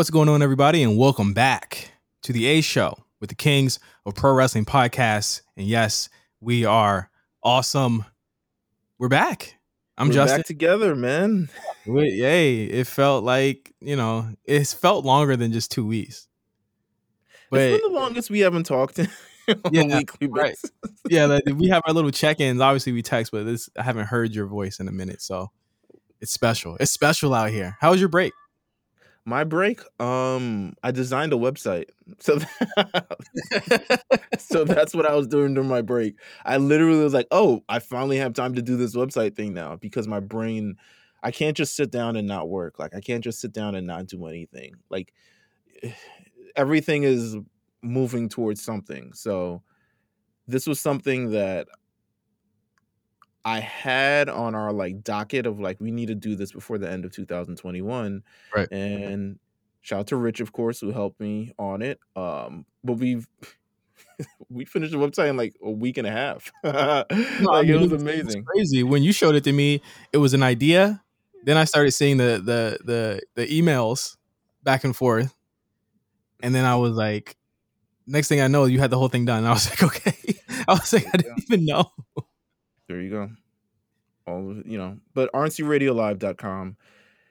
What's going on, everybody, and welcome back to the A Show with the Kings of Pro Wrestling Podcasts. And yes, we are awesome. We're back. I'm We're Justin. back together, man. We- Yay! It felt like you know, it's felt longer than just two weeks. But it's been the longest we haven't talked on Yeah, a weekly right. basis. yeah, like, we have our little check-ins. Obviously, we text, but this I haven't heard your voice in a minute, so it's special. It's special out here. How was your break? My break, um, I designed a website, so so that's what I was doing during my break. I literally was like, "Oh, I finally have time to do this website thing now," because my brain, I can't just sit down and not work. Like I can't just sit down and not do anything. Like everything is moving towards something. So this was something that I had on our like docket of like we need to do this before the end of 2021. Right. And shout out to Rich, of course, who helped me on it. Um, but we've we finished the website in like a week and a half. No, I like mean, it was amazing. crazy. When you showed it to me, it was an idea. Then I started seeing the the the the emails back and forth, and then I was like, next thing I know, you had the whole thing done. And I was like, okay. I was like, I didn't even know. There you go. All of- you know, but rncradiolive.com.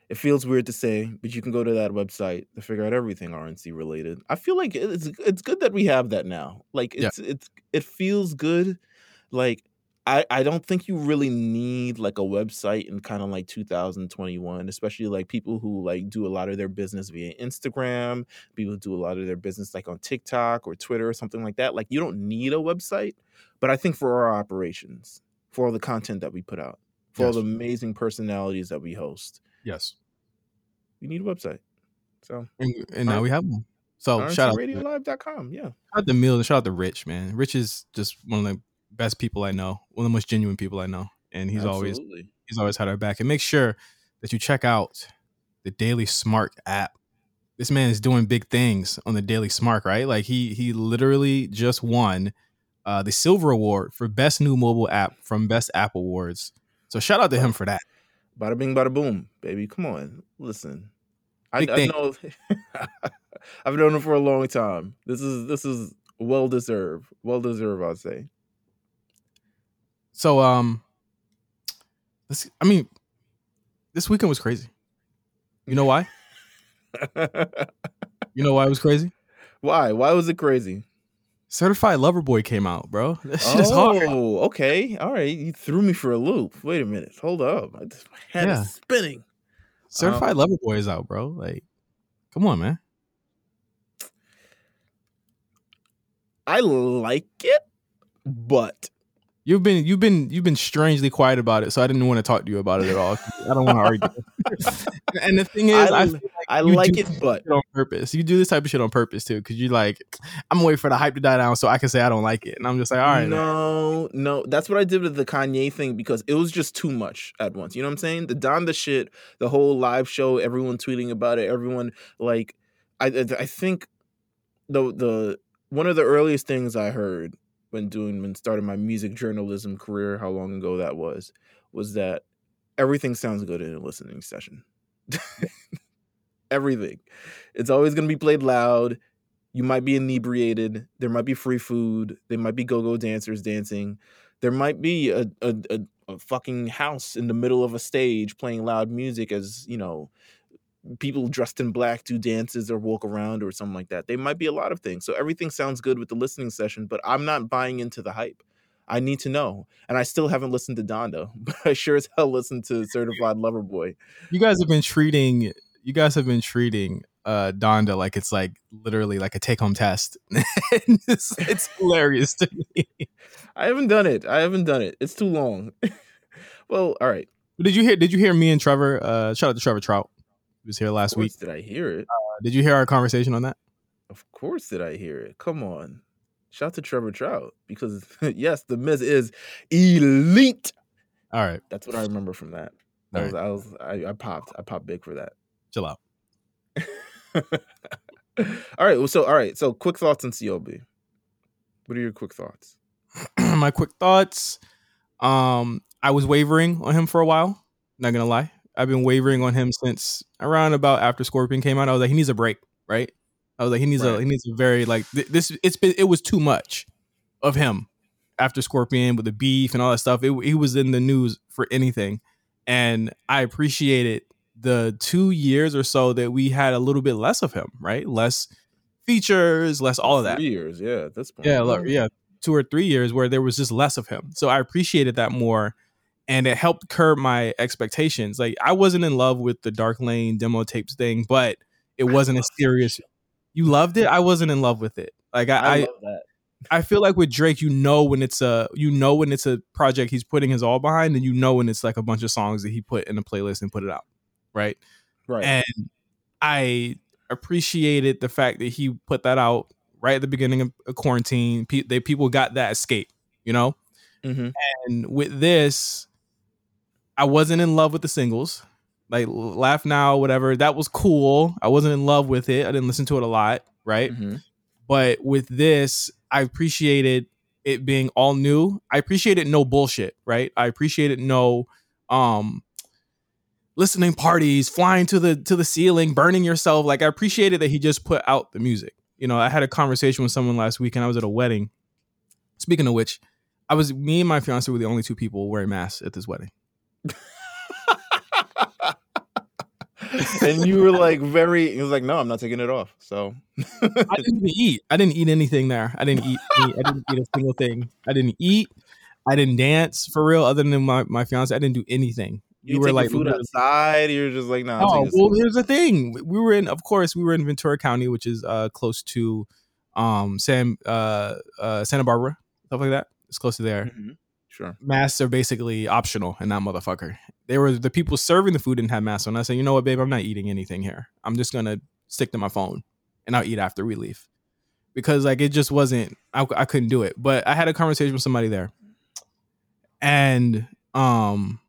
It feels weird to say, but you can go to that website to figure out everything RNC related. I feel like it's it's good that we have that now. Like Yeah. it's it's it feels good. Like I I don't think you really need like a website in kind of like 2021, especially like people who like do a lot of their business via Instagram, people who do a lot of their business like on TikTok or Twitter or something like that. Like you don't need a website, but I think for our operations, for all the content that we put out, for all the amazing personalities that we host, Yes. we need a website. So And, and now we have one. So RNC shout out, to, RadioLive.com. Yeah. shout out to Meelz and shout out to Rich, man. Rich is just one of the best people I know, one of the most genuine people I know, and he's always he's always had our back. And make sure that you check out the Daily Smart app. This man is doing big things on the Daily Smart, right? Like he he literally just won uh, the silver award for best new mobile app from Best App Awards. So shout out to him for that. Bada bing, bada boom, baby. Come on, listen. I, I know. I've known him for a long time. This is this is well deserved. Well deserved, I'd say. So um, this I mean, this weekend was crazy. You know why? You know why it was crazy? Why? Why was it crazy? Certified Lover Boy came out, bro. That shit is hard. Oh, okay. All right. You threw me for a loop. Wait a minute. Hold up. I just, my head Yeah. is spinning. Certified Um, Lover Boy is out, bro. Like, come on, man. I like it, but You've been you've been you've been strangely quiet about it, so I didn't want to talk to you about it at all. I don't want to argue. and the thing is, I, I, like I like it, but on purpose. You do this type of shit on purpose too, because you're like, I'm waiting for the hype to die down so I can say I don't like it, and I'm just like, all right, man. no, no, that's what I did with the Kanye thing because it was just too much at once. You know what I'm saying? The Donda shit, the whole live show, everyone tweeting about it, everyone like, I I I think the the one of the earliest things I heard when doing when starting my music journalism career, how long ago that was, was that everything sounds good in a listening session. everything, it's always gonna be played loud. You might be inebriated. There might be free food. There might be go-go dancers dancing. There might be a, a, a, a fucking house in the middle of a stage playing loud music as you know people dressed in black do dances or walk around or something like that They might be a lot of things so everything sounds good with the listening session but i'm not buying into the hype i need to know and i still haven't listened to donda but i sure as hell listened to certified lover boy You guys have been treating you guys have been treating uh Donda like it's like literally like a take home test. It's, it's hilarious to me. i haven't done it i haven't done it it's too long well all right Did you hear? Did you hear me and Trevor? Uh, shout out to Trevor Trout. He was here last week. did i hear it Uh, did you hear our conversation on that? Of course did I hear it. Come on. Shout out to Trevor Trout because yes, the Miz is elite. All right, That's what I remember from that. That was, I was I, I popped. I popped big for that. chill out. all right. Well, so all right. So quick thoughts on CLB. What are your quick thoughts? my quick thoughts. Um, I was wavering on him for a while. Not gonna lie. I've been wavering on him since around about after Scorpion came out. I was like, he needs a break, right? I was like, he needs right. a he needs a very like th- this. It's been it was too much of him after Scorpion with the beef and all that stuff. It, he was in the news for anything, and I appreciated the two years or so that we had a little bit less of him, right? Less features, less all of that. Three years, yeah. That's yeah, like, yeah, two or three years where there was just less of him. So I appreciated that more, and it helped curb my expectations. Like I wasn't in love with the Dark Lane demo tapes thing, but it wasn't a serious. You loved it. I wasn't in love with it. Like I, I, I feel like with Drake, you know when it's a you know when it's a project he's putting his all behind, and you know when it's like a bunch of songs that he put in a playlist and put it out, right? Right. And I appreciated the fact that he put that out right at the beginning of quarantine. Pe- they people got that escape, you know. Mm-hmm. And with this, I wasn't in love with the singles, like "Laugh Now," whatever. That was cool. I wasn't in love with it. I didn't listen to it a lot, right? Mm-hmm. But with this, I appreciated it being all new. I appreciated no bullshit, right? I appreciated no um listening parties, flying to the to the ceiling, burning yourself. Like I appreciated that he just put out the music. You know, I had a conversation with someone last week and I was at a wedding. Speaking of which, I was me and my fiance were the only two people wearing masks at this wedding. and you were like very he was like no i'm not taking it off. So i didn't eat. I didn't eat anything there. I didn't eat i didn't eat a single thing. I didn't eat. I didn't dance for real other than my, my fiance. I didn't do anything. You, you were like food outside? You're just like no nah, oh well here's the thing. We were in of course we were in ventura county which is uh close to um san uh, uh santa barbara stuff like that. It's close to there. Mm-hmm. Sure. Masks are basically optional in that motherfucker. They were the people serving the food didn't have masks on. I said, you know what, babe, I'm not eating anything here. I'm just gonna stick to my phone and I'll eat after we leave. Because like it just wasn't I, I couldn't do it. But I had a conversation with somebody there. And um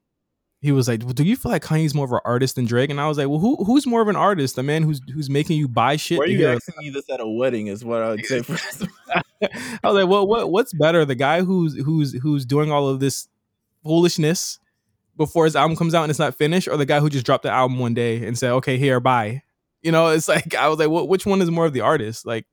he was like, well, "Do you feel like Kanye's more of an artist than Drake?" And I was like, "Well, who who's more of an artist? The man who's who's making you buy shit." Why are you asking me this at a wedding? Is what I would say. I was like, "Well, what what's better, the guy who's who's who's doing all of this foolishness before his album comes out and it's not finished, or the guy who just dropped the album one day and said, "Okay, here, bye." You know, it's like I was like, well, which one is more of the artist? Like,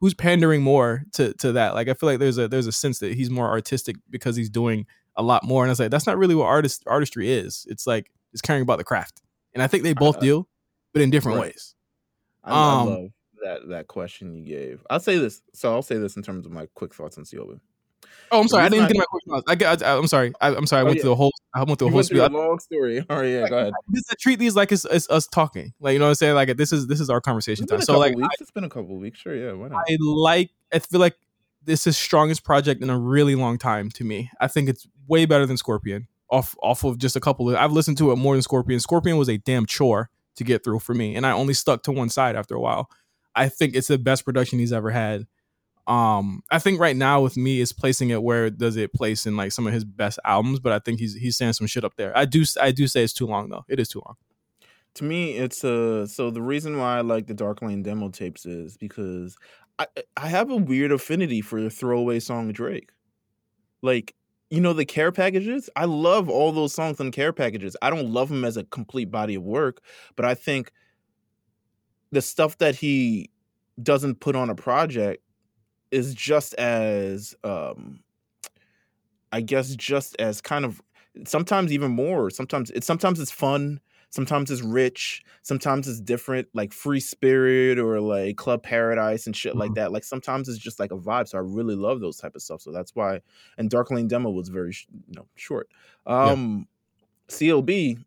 who's pandering more to to that? Like, I feel like there's a there's a sense that he's more artistic because he's doing a lot more. And I was like, that's not really what artist artistry is. It's like it's caring about the craft. And I think they both uh, do, but in different right. ways. I, um, I, love that that question you gave. I'll say this. So I'll say this in terms of my quick thoughts on Siobhan. Oh, I'm sorry. I didn't get my quick thoughts. I, get, I, am sorry. I, am sorry. I oh, went yeah. through the whole. I went through the whole spiel. long story. All right, oh, yeah. Go ahead. I treat these like it's, it's, us talking. Like you know what I'm saying. Like this is this is our conversation time. So like, weeks. it's been a couple weeks. Sure, yeah. Why not? I like. I feel like this is strongest project in a really long time to me. I think it's way better than Scorpion. Off off of just a couple of I've listened to it more than Scorpion. Scorpion was a damn chore to get through for me, and I only stuck to one side after a while. I think it's the best production he's ever had. Um, I think right now with me is placing it where does it place in like some of his best albums, but I think he's he's saying some shit up there. I do I do say it's too long though. It is too long. To me, it's uh so the reason why I like the Dark Lane demo tapes is because I I have a weird affinity for the throwaway song Drake. Like, you know, the care packages. I love all those songs on care packages. I don't love them as a complete body of work, but I think the stuff that he doesn't put on a project is just as um I guess just as kind of sometimes even more. Sometimes it's sometimes it's fun sometimes it's rich sometimes it's different like free spirit or like club paradise and shit mm-hmm. like that like sometimes it's just like a vibe so i really love those type of stuff so that's why and dark lane demo was very you know short um yeah. clb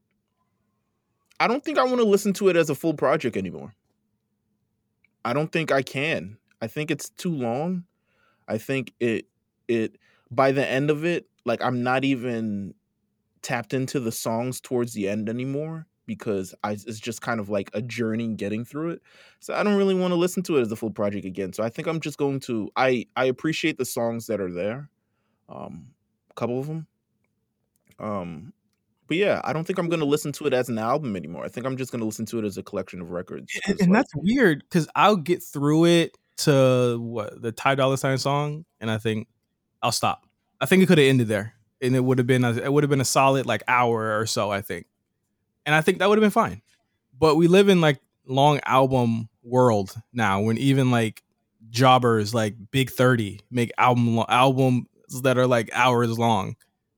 i don't think i want to listen to it as a full project anymore i don't think i can i think it's too long i think it it by the end of it like i'm not even tapped into the songs towards the end anymore because I, it's just kind of like a journey getting through it. So I don't really want to listen to it as a full project again. So I think I'm just going to I I appreciate the songs that are there, um, a couple of them. Um, but yeah, I don't think I'm going to listen to it as an album anymore. I think I'm just going to listen to it as a collection of records. And, and like, that's weird because I'll get through it to what the Ty Dolla Sign song, and I think I'll stop. I think it could have ended there, and it would have been a, it would have been a solid like hour or so. I think and I think that would have been fine. But we live in like long album world now, when even like jobbers like Big Thirty make album albums that are like hours long.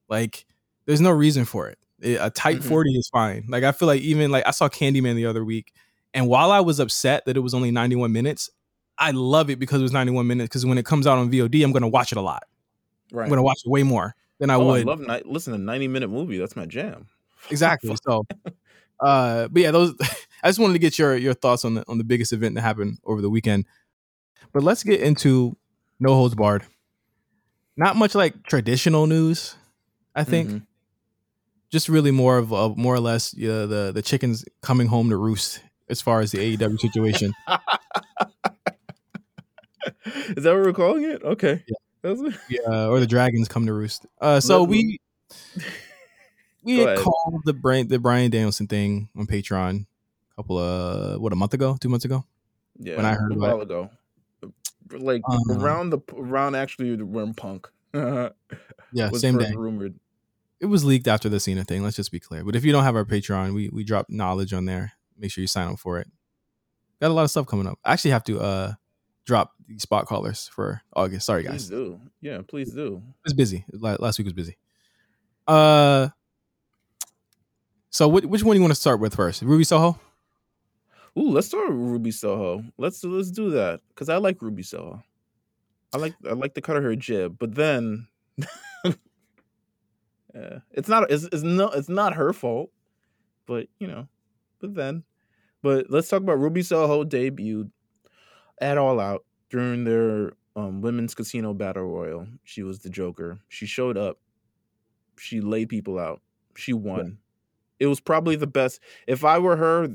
Like, there's no reason for it. It a tight mm-hmm. forty is fine. Like, I feel like even like I saw Candyman the other week, and while I was upset that it was only 91 minutes, I love it because it was 91 minutes. Because when it comes out on VOD, I'm gonna watch it a lot. Right. I'm gonna watch it way more than I oh, would. I love ni- listen to 90 minute movie. That's my jam. Exactly. so, uh, but yeah, those. I just wanted to get your your thoughts on the on the biggest event that happened over the weekend. But let's get into No Holds Barred. Not much like traditional news, I think. Mm-hmm. Just really more of a, more or less yeah, the the chickens coming home to roost as far as the AEW situation. Is that what we're calling it? Okay. Yeah. yeah, or the dragons come to roost. Uh, so we we had called the Bryan the Bryan Danielson thing on Patreon a couple of what a month ago, two months ago. Yeah, when I heard a while it. ago, like um, around the around actually when Punk. yeah, same day. Rumored. It was leaked after the Cena thing. Let's just be clear. But if you don't have our Patreon, we we drop knowledge on there. Make sure you sign up for it. Got a lot of stuff coming up. I actually have to uh drop the spot callers for August. Sorry, guys. Please do. Yeah, please do. It's busy. Last week was busy. Uh, so which which one do you want to start with first? Ruby Soho. Ooh, let's start with Ruby Soho. Let's let's do that because I like Ruby Soho. I like I like the cut of her jib, but then, yeah, it's not it's, it's no it's not her fault, but you know, but then, but let's talk about Ruby Soho debuted at All Out during their um, women's casino battle royal. She was the Joker. She showed up. She laid people out. She won. Yeah. It was probably the best. If I were her,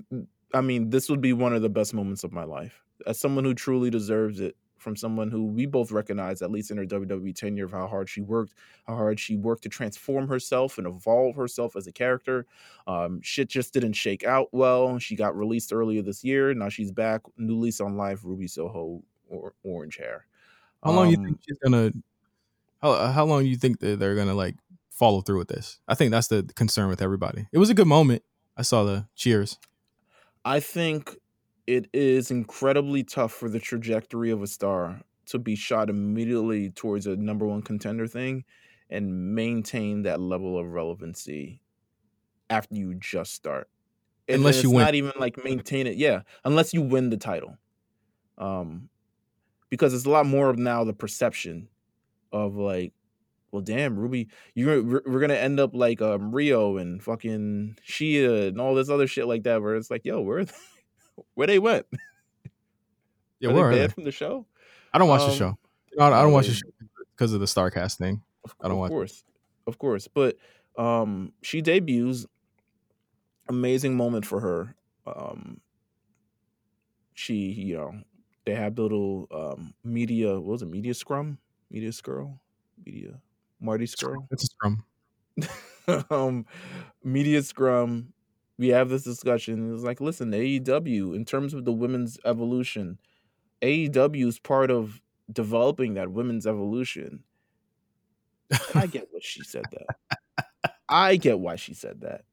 I mean, this would be one of the best moments of my life. As someone who truly deserves it, from someone who we both recognize, at least in her WWE tenure, of how hard she worked, how hard she worked to transform herself and evolve herself as a character. Um, shit just didn't shake out well. She got released earlier this year. Now she's back, new lease on life, Ruby Soho or orange hair. How long um, you think she's gonna? How how long you think that they're gonna like follow through with this? I think that's the concern with everybody. It was a good moment. I saw the cheers. I think it is incredibly tough for the trajectory of a star to be shot immediately towards a number one contender thing and maintain that level of relevancy after you just start. unless you win. not even like maintain it. Yeah, unless you win the title. Um because it's a lot more of now the perception of like well damn ruby you're we're gonna end up like um Riho and fucking shia and all this other shit like that where it's like yo where where they went. Yeah, banned from the show? I don't watch um, the show. I don't, I don't watch the show because of the Starrcast thing. I don't watch. Of course, of course. But um, she debuts. Amazing moment for her. Um, she, you know, they have the little um, media. What was it? Media scrum, media scroll, media Marty scroll. It's a scrum. um, media scrum we have this discussion. It's like, listen, AEW, in terms of the women's evolution, AEW is part of developing that women's evolution. I get what she said that. I get why she said that.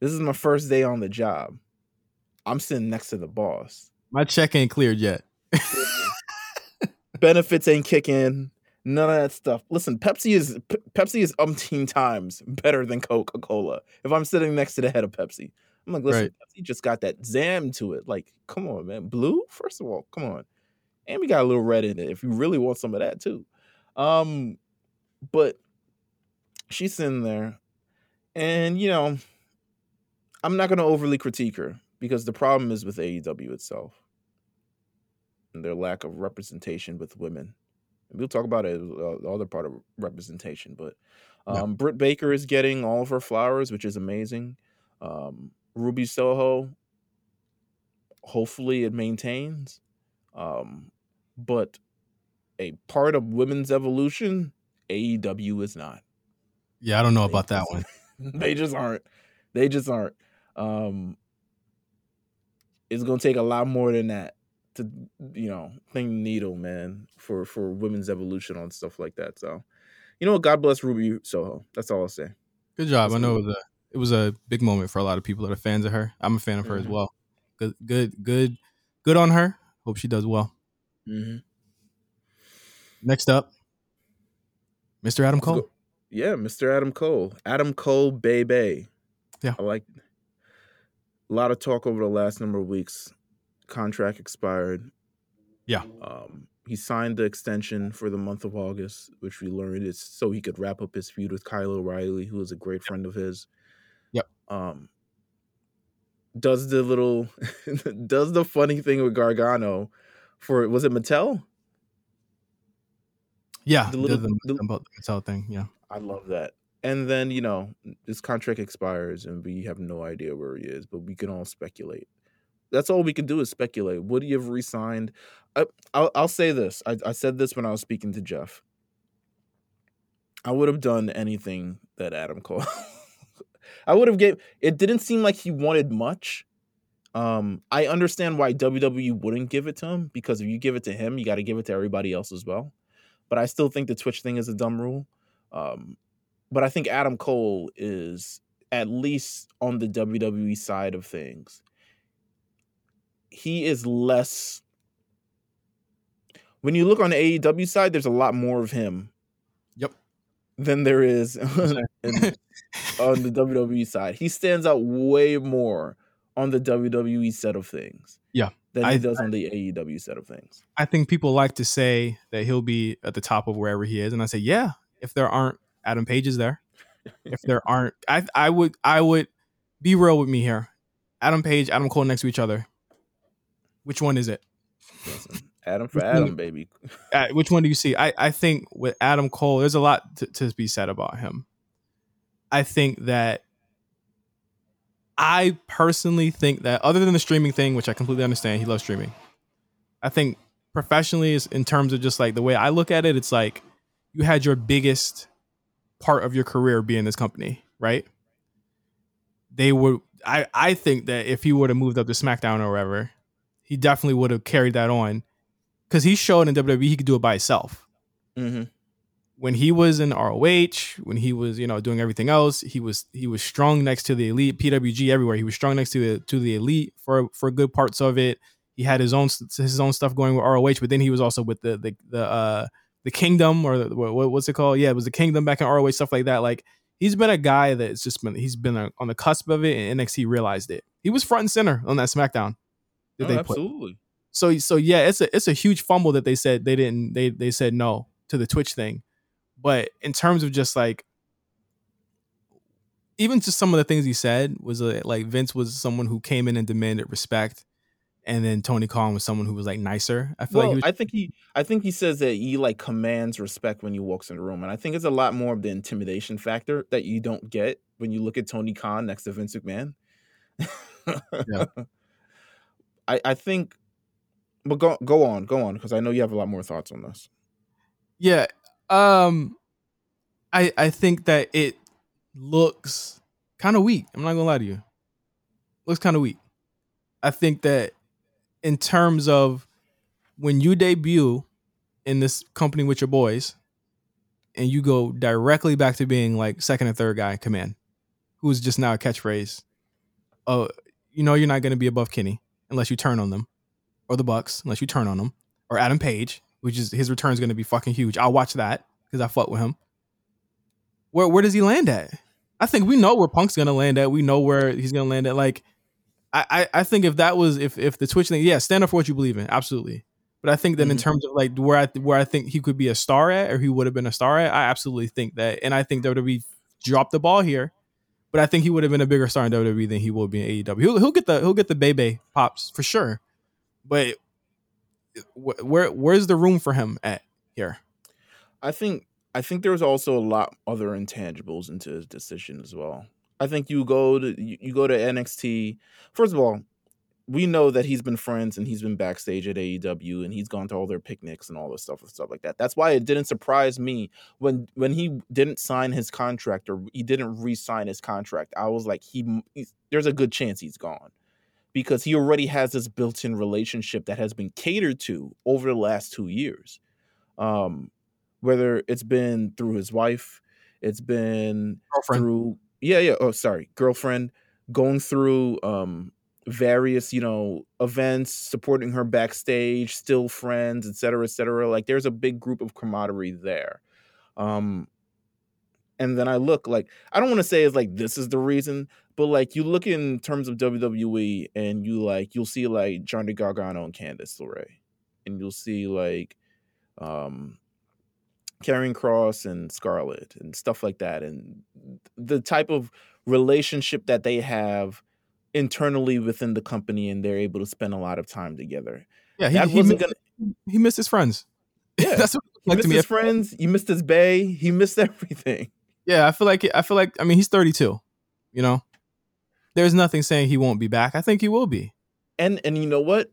This is my first day on the job. I'm sitting next to the boss. My check ain't cleared yet. Benefits ain't kicking. None of that stuff. Listen, Pepsi is P- Pepsi is umpteen times better than Coca Cola. If I'm sitting next to the head of Pepsi, I'm like, listen, right. Pepsi just got that zam to it. Like, come on, man. Blue, first of all, come on, and we got a little red in it. If you really want some of that too, um, but she's sitting there, and you know, I'm not going to overly critique her because the problem is with AEW itself and their lack of representation with women we'll talk about it uh, the other part of representation but um, yeah. britt baker is getting all of her flowers which is amazing. Um, ruby soho hopefully it maintains um, but a part of women's evolution aew is not. Yeah i don't know they about that one. they just aren't. They just aren't. Um, it's gonna take a lot more than that to you know thing needle man for for women's evolution on stuff like that so you know what god bless ruby soho that's all i'll say good job that's i know it was a it was a big moment for a lot of people that are fans of her. I'm a fan of her as Mhm. well. Good, good, good, good on her. Hope she does well. Mm-hmm. Next up, Mr. Adam Cole. Yeah, Mr. Adam Cole. Adam Cole, baby. Yeah. I like a lot of talk over the last number of weeks. Contract expired. Yeah. Um, he signed the extension for the month of August, which we learned is so he could wrap up his feud with Kyle O'Reilly, who is a great friend of his. Yep. Um, does the little, does the funny thing with Gargano for was it Mattel? Yeah, The little- the, the- the Mattel thing. Yeah, I love that. And then, you know, his contract expires and we have no idea where he is, but we can all speculate. That's all we can do is speculate. Would he have resigned? I, I'll, I'll say this. I, I said this when I was speaking to Jeff. I would have done anything that Adam Cole. I would have gave. It didn't seem like he wanted much. Um, I understand why WWE wouldn't give it to him because if you give it to him, you got to give it to everybody else as well. But I still think the Twitch thing is a dumb rule. Um, but I think Adam Cole is at least on the WWE side of things. He is less. When you look on the AEW side, there's a lot more of him Yep. than there is in- on the WWE side. He stands out way more on the WWE set of things. Yeah. Than he I- does on the AEW set of things. I think people like to say that he'll be at the top of wherever he is, and I say, yeah, if there aren't Adam Pages there, if there aren't, I I would I would be real with me here. Adam Page, Adam Cole next to each other. Which one is it? Listen, Adam for Adam, baby. Uh, which one do you see? I, I think with Adam Cole, there's a lot to, to be said about him. I think that I personally think that other than the streaming thing, which I completely understand, he loves streaming. I think professionally, is in terms of just like the way I look at it, it's like you had your biggest part of your career be in this company, right? They would. I I think that if he would have moved up to SmackDown or wherever, he definitely would have carried that on because he showed in WWE he could do it by himself. Mm-hmm. When he was in ROH, when he was you know doing everything else, he was he was strong next to the elite, PWG everywhere. He was strong next to the to the elite for for good parts of it. He had his own his own stuff going with ROH, but then he was also with the the the uh the Kingdom or the, what, what's it called? Yeah, it was the Kingdom back in ROH stuff like that. Like he's been a guy that's just been he's been on the cusp of it, and NXT realized it. He was front and center on that SmackDown that Oh, they put absolutely. so so yeah, it's a it's a huge fumble that they said they didn't they they said no to the Twitch thing. But in terms of just like even just some of the things he said was uh, like Vince was someone who came in and demanded respect, and then Tony Khan was someone who was like nicer. I feel Well, like he was, I think he, I think he says that he like commands respect when he walks in the room, and I think it's a lot more of the intimidation factor that you don't get when you look at Tony Khan next to Vince McMahon. Yeah. I, I think, but go go on, go on, because I know you have a lot more thoughts on this. yeah. Um, I I think that it looks kind of weak. I'm not gonna lie to you. Looks kind of weak. I think that in terms of when you debut in this company with your boys and you go directly back to being like second and third guy in command, who's just now a catchphrase. Oh, you know you're not going to be above Kenny unless you turn on them, or the Bucks unless you turn on them, or Adam Page, which is his return is going to be fucking huge. I'll watch that because I fuck with him. Where where does he land at? I think we know where Punk's going to land at. We know where he's going to land at. Like, I, I I think if that was if if the Twitch thing, yeah, stand up for what you believe in, absolutely. But I think that in Mhm. terms of like where I where I think he could be a star at, or he would have been a star at, I absolutely think that, and I think WWE dropped the ball here. But I think he would have been a bigger star in WWE than he will be in AEW. He'll, he'll get the he'll get the Bebe pops for sure. But wh- where where's the room for him at here? I think I think there's also a lot other intangibles into his decision as well. I think you go to you go to NXT. First of all, we know that he's been friends and he's been backstage at AEW and he's gone to all their picnics and all this stuff and stuff like that. That's why it didn't surprise me when when he didn't sign his contract or he didn't re-sign his contract. I was like, he there's a good chance he's gone because he already has this built-in relationship that has been catered to over the last two years. Um, whether it's been through his wife, it's been Girlfriend. through yeah, yeah. Oh, sorry, girlfriend going through um various you know events supporting her backstage still friends etc etc like there's a big group of camaraderie there. Um and then i look like i don't want to say it's like this is the reason but like you look in terms of wwe and you like you'll see like johnny gargano and candice LeRae, and you'll see like um Karrion Kross and Scarlett and stuff like that, and the type of relationship that they have internally within the company, and they're able to spend a lot of time together. Yeah, he, he, missed, gonna... he missed his friends. Yeah, that's what like he missed his friends. He missed his bay. He missed everything. Yeah, I feel like I feel like I mean he's 32. You know, there's nothing saying he won't be back. I think he will be. And and you know what?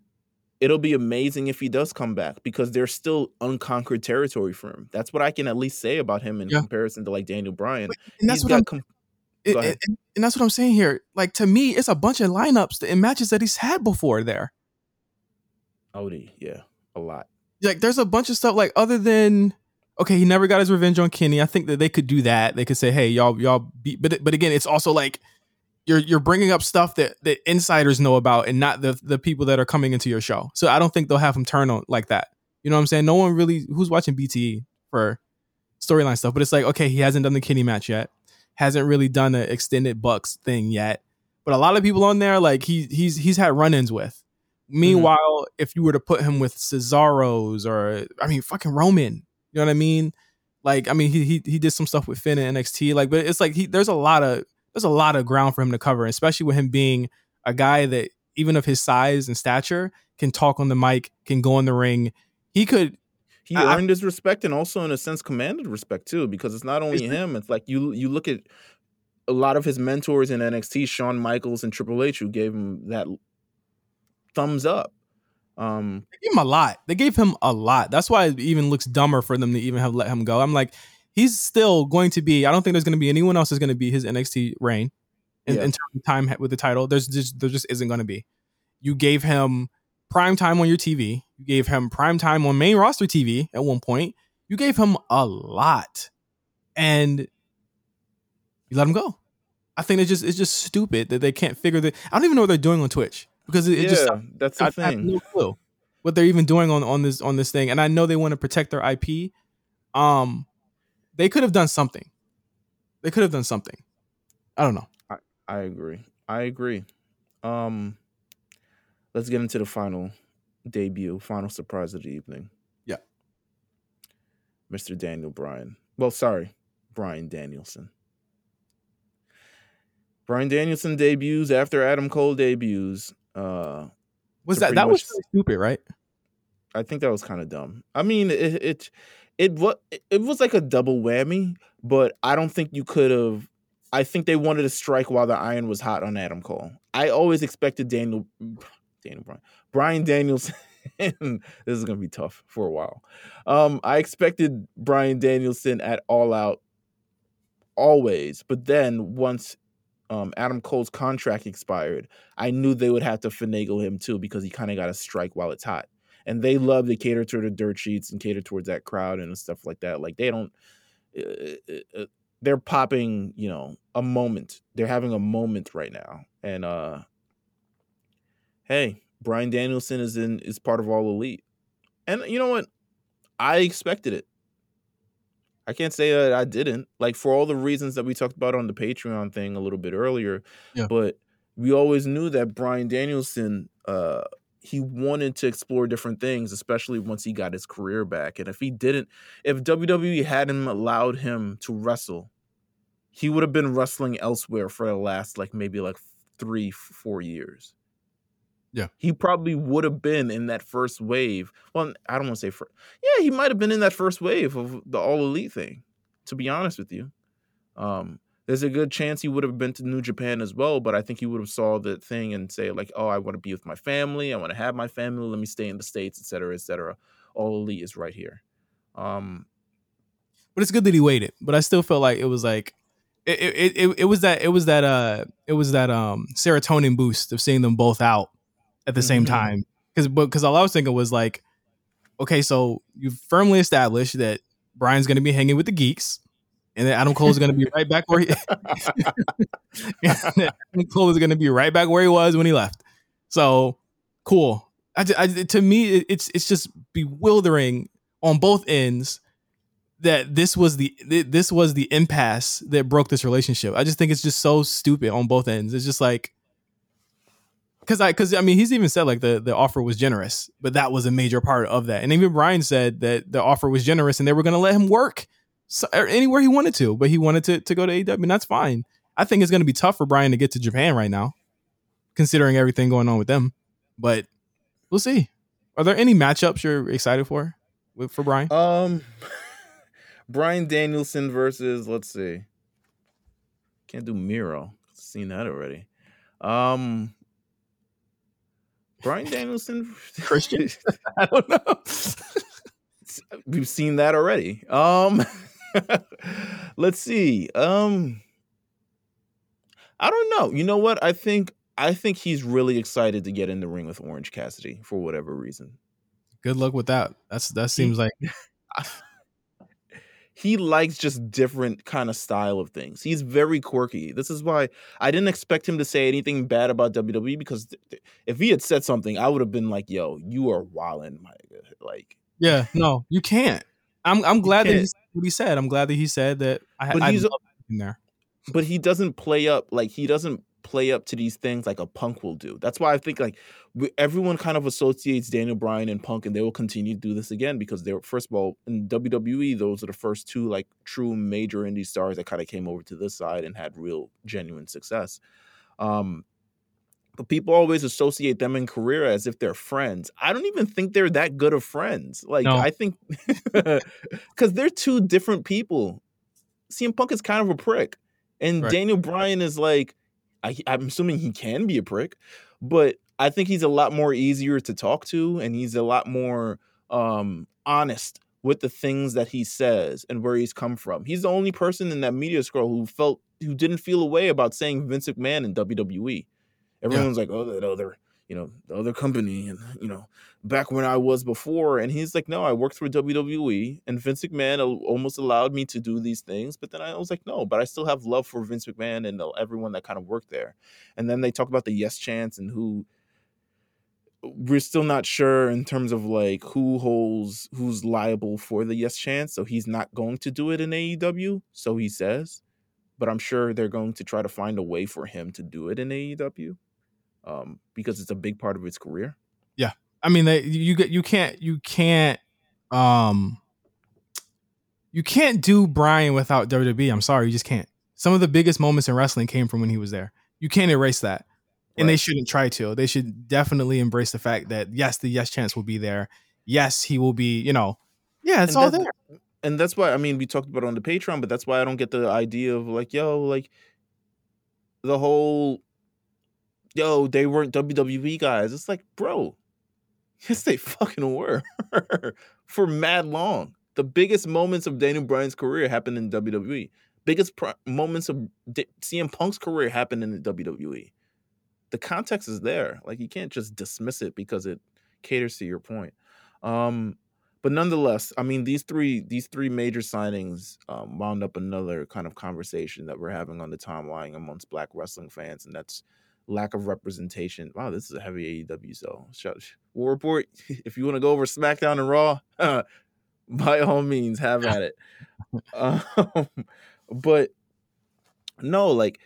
it'll be amazing if he does come back because there's still unconquered territory for him. That's what I can at least say about him in yeah. comparison to like Daniel Bryan. And that's He's what I'm, com- it, it, and that's what I'm saying here. Like to me, it's a bunch of lineups and matches that he's had before there. Odie, yeah, a lot. Like there's a bunch of stuff like other than okay, he never got his revenge on Kenny. I think that they could do that. They could say, hey, y'all, y'all beat, but but again, it's also like you're you're bringing up stuff that that insiders know about and not the the people that are coming into your show. So I don't think they'll have him turn on like that. You know what I'm saying? No one really who's watching BTE for storyline stuff, but it's like okay, he hasn't done the Kenny match yet, hasn't really done an extended Bucks thing yet. But a lot of people on there, like he he's he's had run-ins with. Mm-hmm. Meanwhile, mm-hmm. if you were to put him with Cesaro's or I mean fucking Roman, you know what I mean? Like I mean he he he did some stuff with Finn and NXT, like but it's like he there's a lot of there's a lot of ground for him to cover, especially with him being a guy that even of his size and stature can talk on the mic, can go in the ring. He could he I, earned his respect and also in a sense commanded respect too because it's not only him it's like you you look at a lot of his mentors in NXT Shawn Michaels and Triple H who gave him that thumbs up um they gave him a lot they gave him a lot that's why it even looks dumber for them to even have let him go i'm like he's still going to be. I don't think there's going to be anyone else is going to be his NXT reign in, yeah. in, terms of time with the title. There's just there just isn't going to be. You gave him prime time on your TV. You gave him prime time on main roster TV at one point. You gave him a lot, and you let him go. I think it's just it's just stupid that they can't figure that. I don't even know what they're doing on Twitch because it, it yeah, just that's the I, thing. I have no clue what they're even doing on on this on this thing, and I know they want to protect their IP. Um, they could have done something. They could have done something. I don't know. I, I agree. I agree. Um let's get into the final debut, final surprise of the evening. Yeah. Mr. Daniel Bryan. Well, sorry, Bryan Danielson. Bryan Danielson debuts after Adam Cole debuts. Uh was that that was stupid, right? I think that was kind of dumb. I mean, it, it it was it was like a double whammy, but I don't think you could have. I think they wanted to strike while the iron was hot on Adam Cole. I always expected Daniel, Daniel Bryan, Bryan Danielson. this is gonna be tough for a while. Um, I expected Bryan Danielson at All Out always, but then once um, Adam Cole's contract expired, I knew they would have to finagle him too because he kind of got a strike while it's hot and they love to cater to the dirt sheets and cater towards that crowd and stuff like that. Like they don't, uh, uh, they're popping, you know, a moment. They're having a moment right now, and uh, hey, Bryan Danielson is in is part of All Elite, and you know what? I expected it. I can't say that I didn't. Like for all the reasons that we talked about on the Patreon thing a little bit earlier, yeah. but we always knew that Bryan Danielson uh he wanted to explore different things, especially once he got his career back. And if he didn't, if WWE hadn't allowed him to wrestle, he would have been wrestling elsewhere for the last like maybe like three, four years. Yeah. He probably would have been in that first wave. Well, I don't want to say first. Yeah, he might have been in that first wave of the all elite thing, to be honest with you. Um, there's a good chance he would have been to New Japan as well, but I think he would have saw the thing and say like, "Oh, I want to be with my family. I want to have my family. Let me stay in the states, etc., etc." All elite is right here. Um, but it's good that he waited. But I still felt like it was like it it, it, it was that it was that uh it was that um serotonin boost of seeing them both out at the same mm-hmm. time. Because because all I was thinking was like, okay, so you've firmly established that Bryan's going to be hanging with the geeks and then Adam Cole is going to be right back where he. Adam Cole is going to be right back where he was when he left. So cool. I, I, to me, it's it's just bewildering on both ends that this was the this was the impasse that broke this relationship. I just think it's just so stupid on both ends. It's just like because I because I mean he's even said like the the offer was generous, but that was a major part of that. And even Bryan said that the offer was generous and they were going to let him work so, er, anywhere he wanted to, but he wanted to to go to AEW, and that's fine. I think it's going to be tough for Bryan to get to Japan right now, considering everything going on with them. But we'll see. Are there any matchups you're excited for for Bryan? Um, Bryan Danielson versus let's see, can't do Miro. Seen that already. Um, Bryan Danielson, Christian. I don't know. We've seen that already. Um. Let's see. Um I don't know. You know what? I think I think he's really excited to get in the ring with Orange Cassidy for whatever reason. Good luck with that. That's that seems like he likes just different kind of style of things. He's very quirky. This is why I didn't expect him to say anything bad about WWE because if he had said something, I would have been like, "Yo, you are wilding, my like." Yeah, no, you can't. I'm I'm glad that he said what he said. I'm glad that he said that. I, but he's in there. But he doesn't play up like he doesn't play up to these things like a Punk will do. That's why I think like everyone kind of associates Daniel Bryan and Punk, and they will continue to do this again because they're first of all in WWE. Those are the first two like true major indie stars that kind of came over to this side and had real genuine success. Um, but people always associate them in career as if they're friends. I don't even think they're that good of friends. Like no. I think because they're two different people. CM Punk is kind of a prick, and right. Daniel Bryan is like, I, I'm assuming he can be a prick, but I think he's a lot more easier to talk to, and he's a lot more um, honest with the things that he says and where he's come from. He's the only person in that media scroll who felt who didn't feel a way about saying Vince McMahon in WWE. Everyone's yeah. like, oh, that other, you know, the other company, and you know, back when I was before, and he's like, no, I worked for WWE, and Vince McMahon almost allowed me to do these things, but then I was like, no, but I still have love for Vince McMahon and everyone that kind of worked there. And then they talk about the yes chance and who we're still not sure in terms of like who holds who's liable for the yes chance. So he's not going to do it in AEW, so he says. But I'm sure they're going to try to find a way for him to do it in AEW um, because it's a big part of his career. Yeah, I mean, they, you get you can't you can't um you can't do Bryan without WWE. I'm sorry, you just can't. Some of the biggest moments in wrestling came from when he was there. You can't erase that. And right. they shouldn't try to. They should definitely embrace the fact that yes, the yes chance will be there. Yes, he will be, you know, yeah, it's and all there. And that's why I mean we talked about on the Patreon, but that's why I don't get the idea of like, yo, like the whole yo, they weren't WWE guys. It's like, bro, yes, they fucking were for mad long. The biggest moments of Daniel Bryan's career happened in WWE. Biggest moments of D- CM Punk's career happened in the WWE. The context is there. Like you can't just dismiss it because it caters to your point. Um, but nonetheless, I mean these three these three major signings um, wound up another kind of conversation that we're having on the timeline amongst Black wrestling fans, and that's lack of representation. Wow, this is a heavy AEW so shout War Report. If you want to go over SmackDown and Raw, by all means, have at it. um, but no, like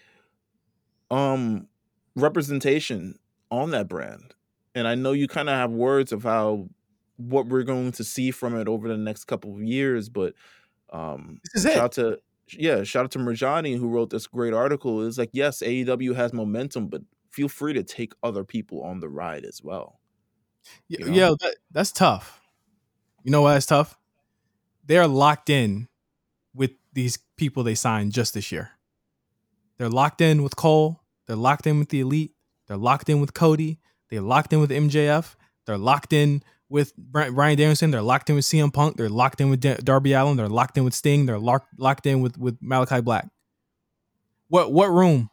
um representation on that brand. And I know you kind of have words of how what we're going to see from it over the next couple of years, but um this is shout it. to yeah, shout out to Mirjani who wrote this great article. It's like, yes, AEW has momentum, but feel free to take other people on the ride as well. Yeah, you know? yeah that, that's tough. You know why that's tough? They're locked in with these people they signed just this year. They're locked in with Cole. They're locked in with the Elite. They're locked in with Cody. They're locked in with MJF. They're locked in with Bryan Danielson. They're locked in with CM Punk. They're locked in with Darby Allin. They're locked in with Sting. They're locked locked in with with Malakai Black. What what room?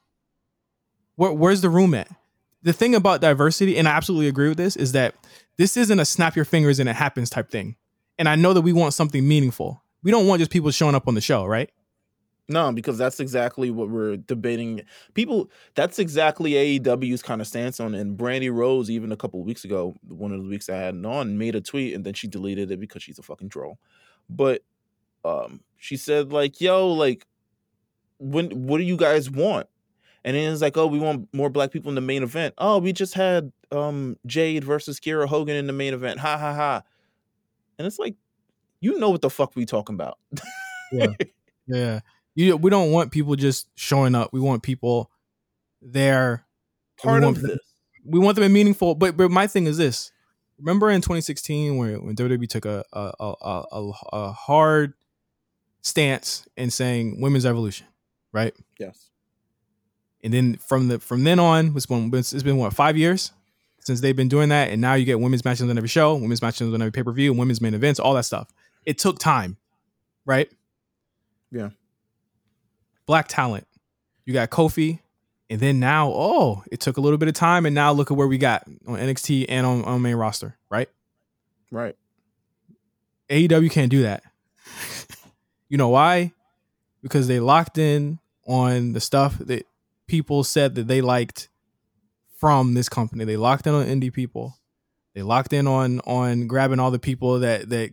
Where, where's the room at? The thing about diversity, and I absolutely agree with this, is that this isn't a snap your fingers and it happens type thing. And I know that we want something meaningful. We don't want just people showing up on the show, right? No, because that's exactly what we're debating. People, that's exactly AEW's kind of stance on. it. And Brandi Rhodes, even a couple of weeks ago, one of the weeks I had on, made a tweet and then she deleted it because she's a fucking troll. But um, she said like, "Yo, like, when what do you guys want?" And then it's like, "Oh, we want more black people in the main event." Oh, we just had um Jade versus Kiera Hogan in the main event. Ha ha ha. And it's like, you know what the fuck we talking about. Yeah. Yeah. You, we don't want people just showing up. We want people there. Part we of want, this. we want them in meaningful. But but my thing is this: remember in 2016 when when WWE took a a, a, a, a hard stance in saying women's evolution, right? Yes. And then from the from then on, it's been it's been what five years since they've been doing that, and now you get women's matches on every show, women's matches on every pay per view, women's main events, all that stuff. It took time, right? Yeah. Black talent. You got Kofi, and then now, oh, it took a little bit of time, and now look at where we got on NXT and on, on main roster, right? Right. AEW can't do that. you know why? Because they locked in on the stuff that people said that they liked from this company. They locked in on indie people. They locked in on on grabbing all the people that that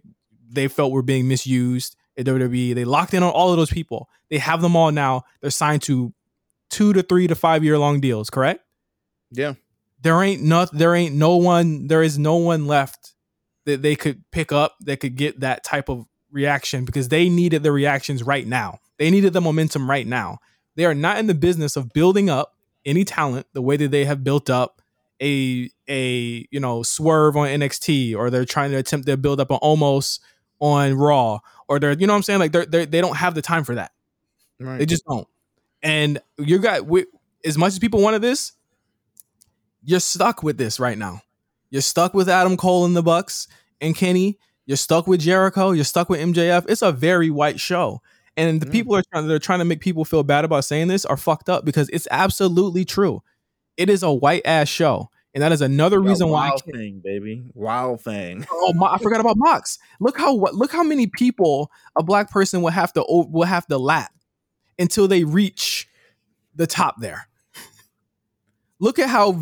they felt were being misused at WWE. They locked in on all of those people. They have them all now. They're signed to two to three to five year long deals. Correct? Yeah. there ain't no there ain't no one there is no one left that they could pick up that could get that type of reaction because they needed the reactions right now. They needed the momentum right now. They are not in the business of building up any talent the way that they have built up a a you know swerve on NXT or they're trying to attempt to build up an Omos on Raw or they're you know what I'm saying like they're, they're they don't have the time for that. Right. They just don't. And you got we, as much as people wanted this, you're stuck with this right now. You're stuck with Adam Cole and the Bucks and Kenny. You're stuck with Jericho. You're stuck with MJF. It's a very white show. And the Yeah. people are trying, that are trying to make people feel bad about saying this are fucked up because it's absolutely true. It is a white ass show. And that is another reason why I Wild thing, baby. Wild thing. Oh, Mo- I forgot about Mox. Look how what look how many people a black person will have to will have to lap until they reach the top there. Look at how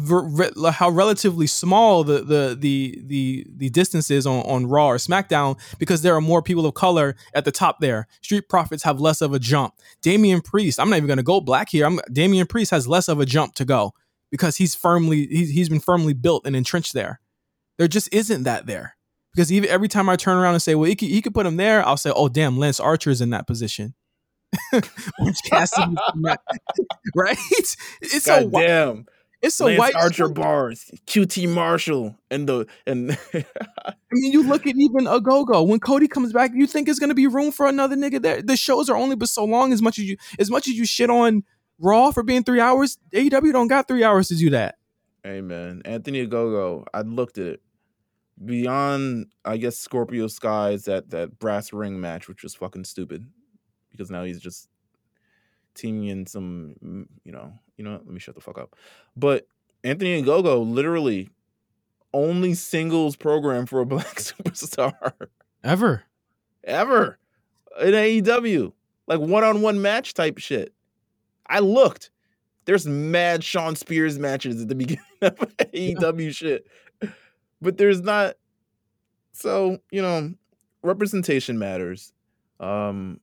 how relatively small the the the the the distance is on on Raw or SmackDown because there are more people of color at the top there. Street Profits have less of a jump. Damian Priest, I'm not even going to go black here. I'm Damian Priest has less of a jump to go because he's firmly he's, he's been firmly built and entrenched there. There just isn't that there because even every time I turn around and say, well, he could, he could put him there, I'll say, oh, damn, Lance Archer's in that position. Cassidy, right? It's so God damn. It's so Lance white. Archer bars, QT Marshall, and the and I mean, you look at even Ogogo when Cody comes back, you think there's gonna be room for another nigga there. The shows are only but so long. As much as you, as much as you shit on Raw for being three hours, AEW don't got three hours to do that. Amen. man, Anthony Ogogo. I looked at it. Beyond, I guess Scorpio Sky's that that brass ring match, which was fucking stupid, because now he's just teaming in some, you know, you know. what? Let me shut the fuck up. But Anthony Ogogo literally only singles program for a black superstar Ever. ever in AEW, like one on one match type shit. I looked. There's mad Shawn Spears matches at the beginning of AEW shit, but there's not. So you know, representation matters. Um,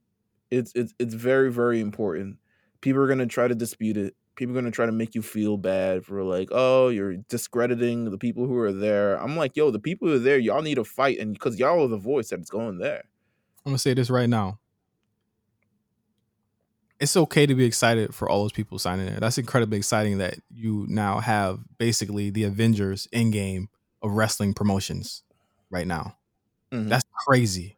it's it's it's very very important. People are gonna try to dispute it. People are gonna try to make you feel bad for like, oh, you're discrediting the people who are there. I'm like, yo, the people who are there, y'all need to fight, and because y'all are the voice that's going there. I'm gonna say this right now. It's okay to be excited for all those people signing there. That's incredibly exciting that you now have basically the Avengers in game of wrestling promotions right now. Mhm. That's crazy.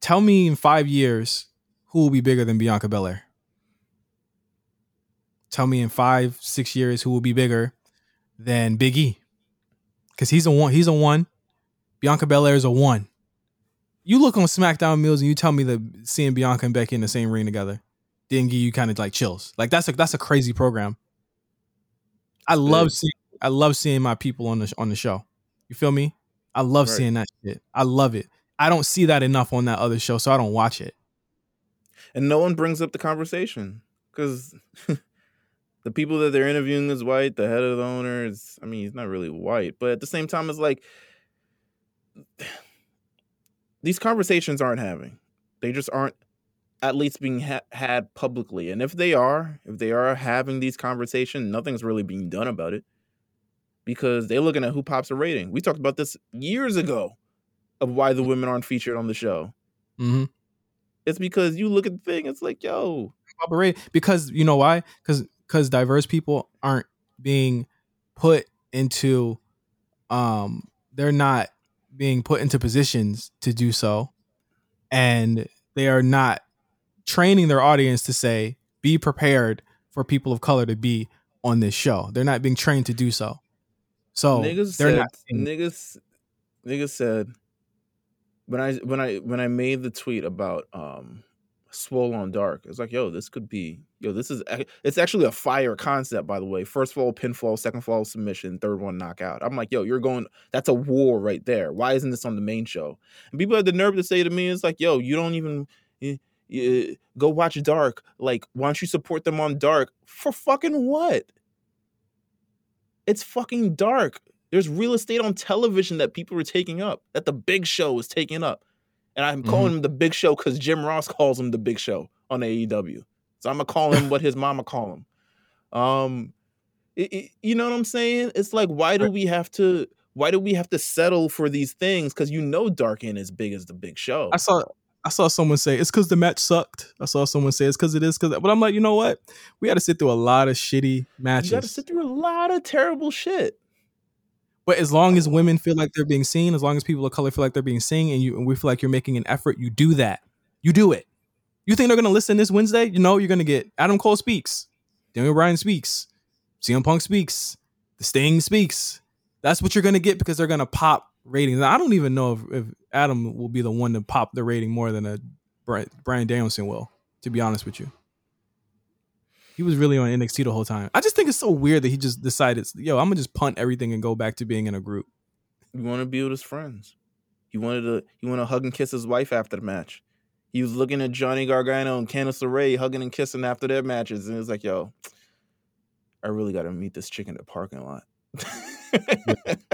Tell me in five years who will be bigger than Bianca Belair. Tell me in five, six years who will be bigger than Big E. Because he's a one. He's a one. Bianca Belair is a one. You look on SmackDown Meelz and you tell me that seeing Bianca and Becky in the same ring together didn't give you kind of like chills. Like that's a that's a crazy program. I love seeing I love seeing my people on the on the show. You feel me? I love Right. seeing that shit. I love it. I don't see that enough on that other show, so I don't watch it. and no one brings up the conversation because the people that they're interviewing is white. The head of the owner is, I mean, he's not really white, but at the same time, it's like these conversations aren't having. They just aren't at least being ha- had publicly. And if they are, if they are having these conversations, nothing's really being done about it because they're looking at who pops a rating. We talked about this years ago of why the women aren't featured on the show. Mm-hmm. It's because you look at the thing, it's like, yo, pop a rating because you know why? Because because diverse people aren't being put into, um, they're not being put into positions to do so, and they are not training their audience to say, be prepared for people of color to be on this show. They're not being trained to do so. So niggas they're said, not. niggas, niggas said when I when I when I made the tweet about um swole on dark, it's like, yo, this could be, yo, this is it's actually a fire concept, by the way. First fall pinfall, second fall submission, third one knockout. I'm like, yo, you're going, that's a war right there. Why isn't this on the main show? And people had the nerve to say to me, it's like, yo, you don't even. eh, eh, go watch Dark. Like, why don't you support them on Dark? For fucking what? It's fucking dark. There's real estate on television that people are taking up, that the big show is taking up. And I'm calling him the big show because Jim Ross calls him the big show on AEW. So I'm gonna call him what his mama call him. Um it- it- you know what I'm saying? It's like why do we have to why do we have to settle for these things? Because you know Dark ain't as big as the big show. I saw I saw someone say it's because the match sucked. I saw someone say it's because it is because, but I'm like, you know what? We had to sit through a lot of shitty matches. You gotta sit through a lot of terrible shit. But as long as women feel like they're being seen, as long as people of color feel like they're being seen, and you and we feel like you're making an effort, you do that. You do it. You think they're gonna listen this Wednesday? You know, you're gonna get Adam Cole speaks, Daniel Bryan speaks, CM Punk speaks, The Sting speaks. That's what you're gonna get because they're gonna pop ratings. Now, I don't even know if, if Adam will be the one to pop the rating more than a Bryan, Danielson will. To be honest with you, he was really on NXT the whole time. I just think it's so weird that he just decided, yo, I'm gonna just punt everything and go back to being in a group. He wanted to be with his friends. He wanted to he wanted to hug and kiss his wife after the match. He was looking at Johnny Gargano and Candice LeRae hugging and kissing after their matches, and it was like, yo, I really got to meet this chick in the parking lot.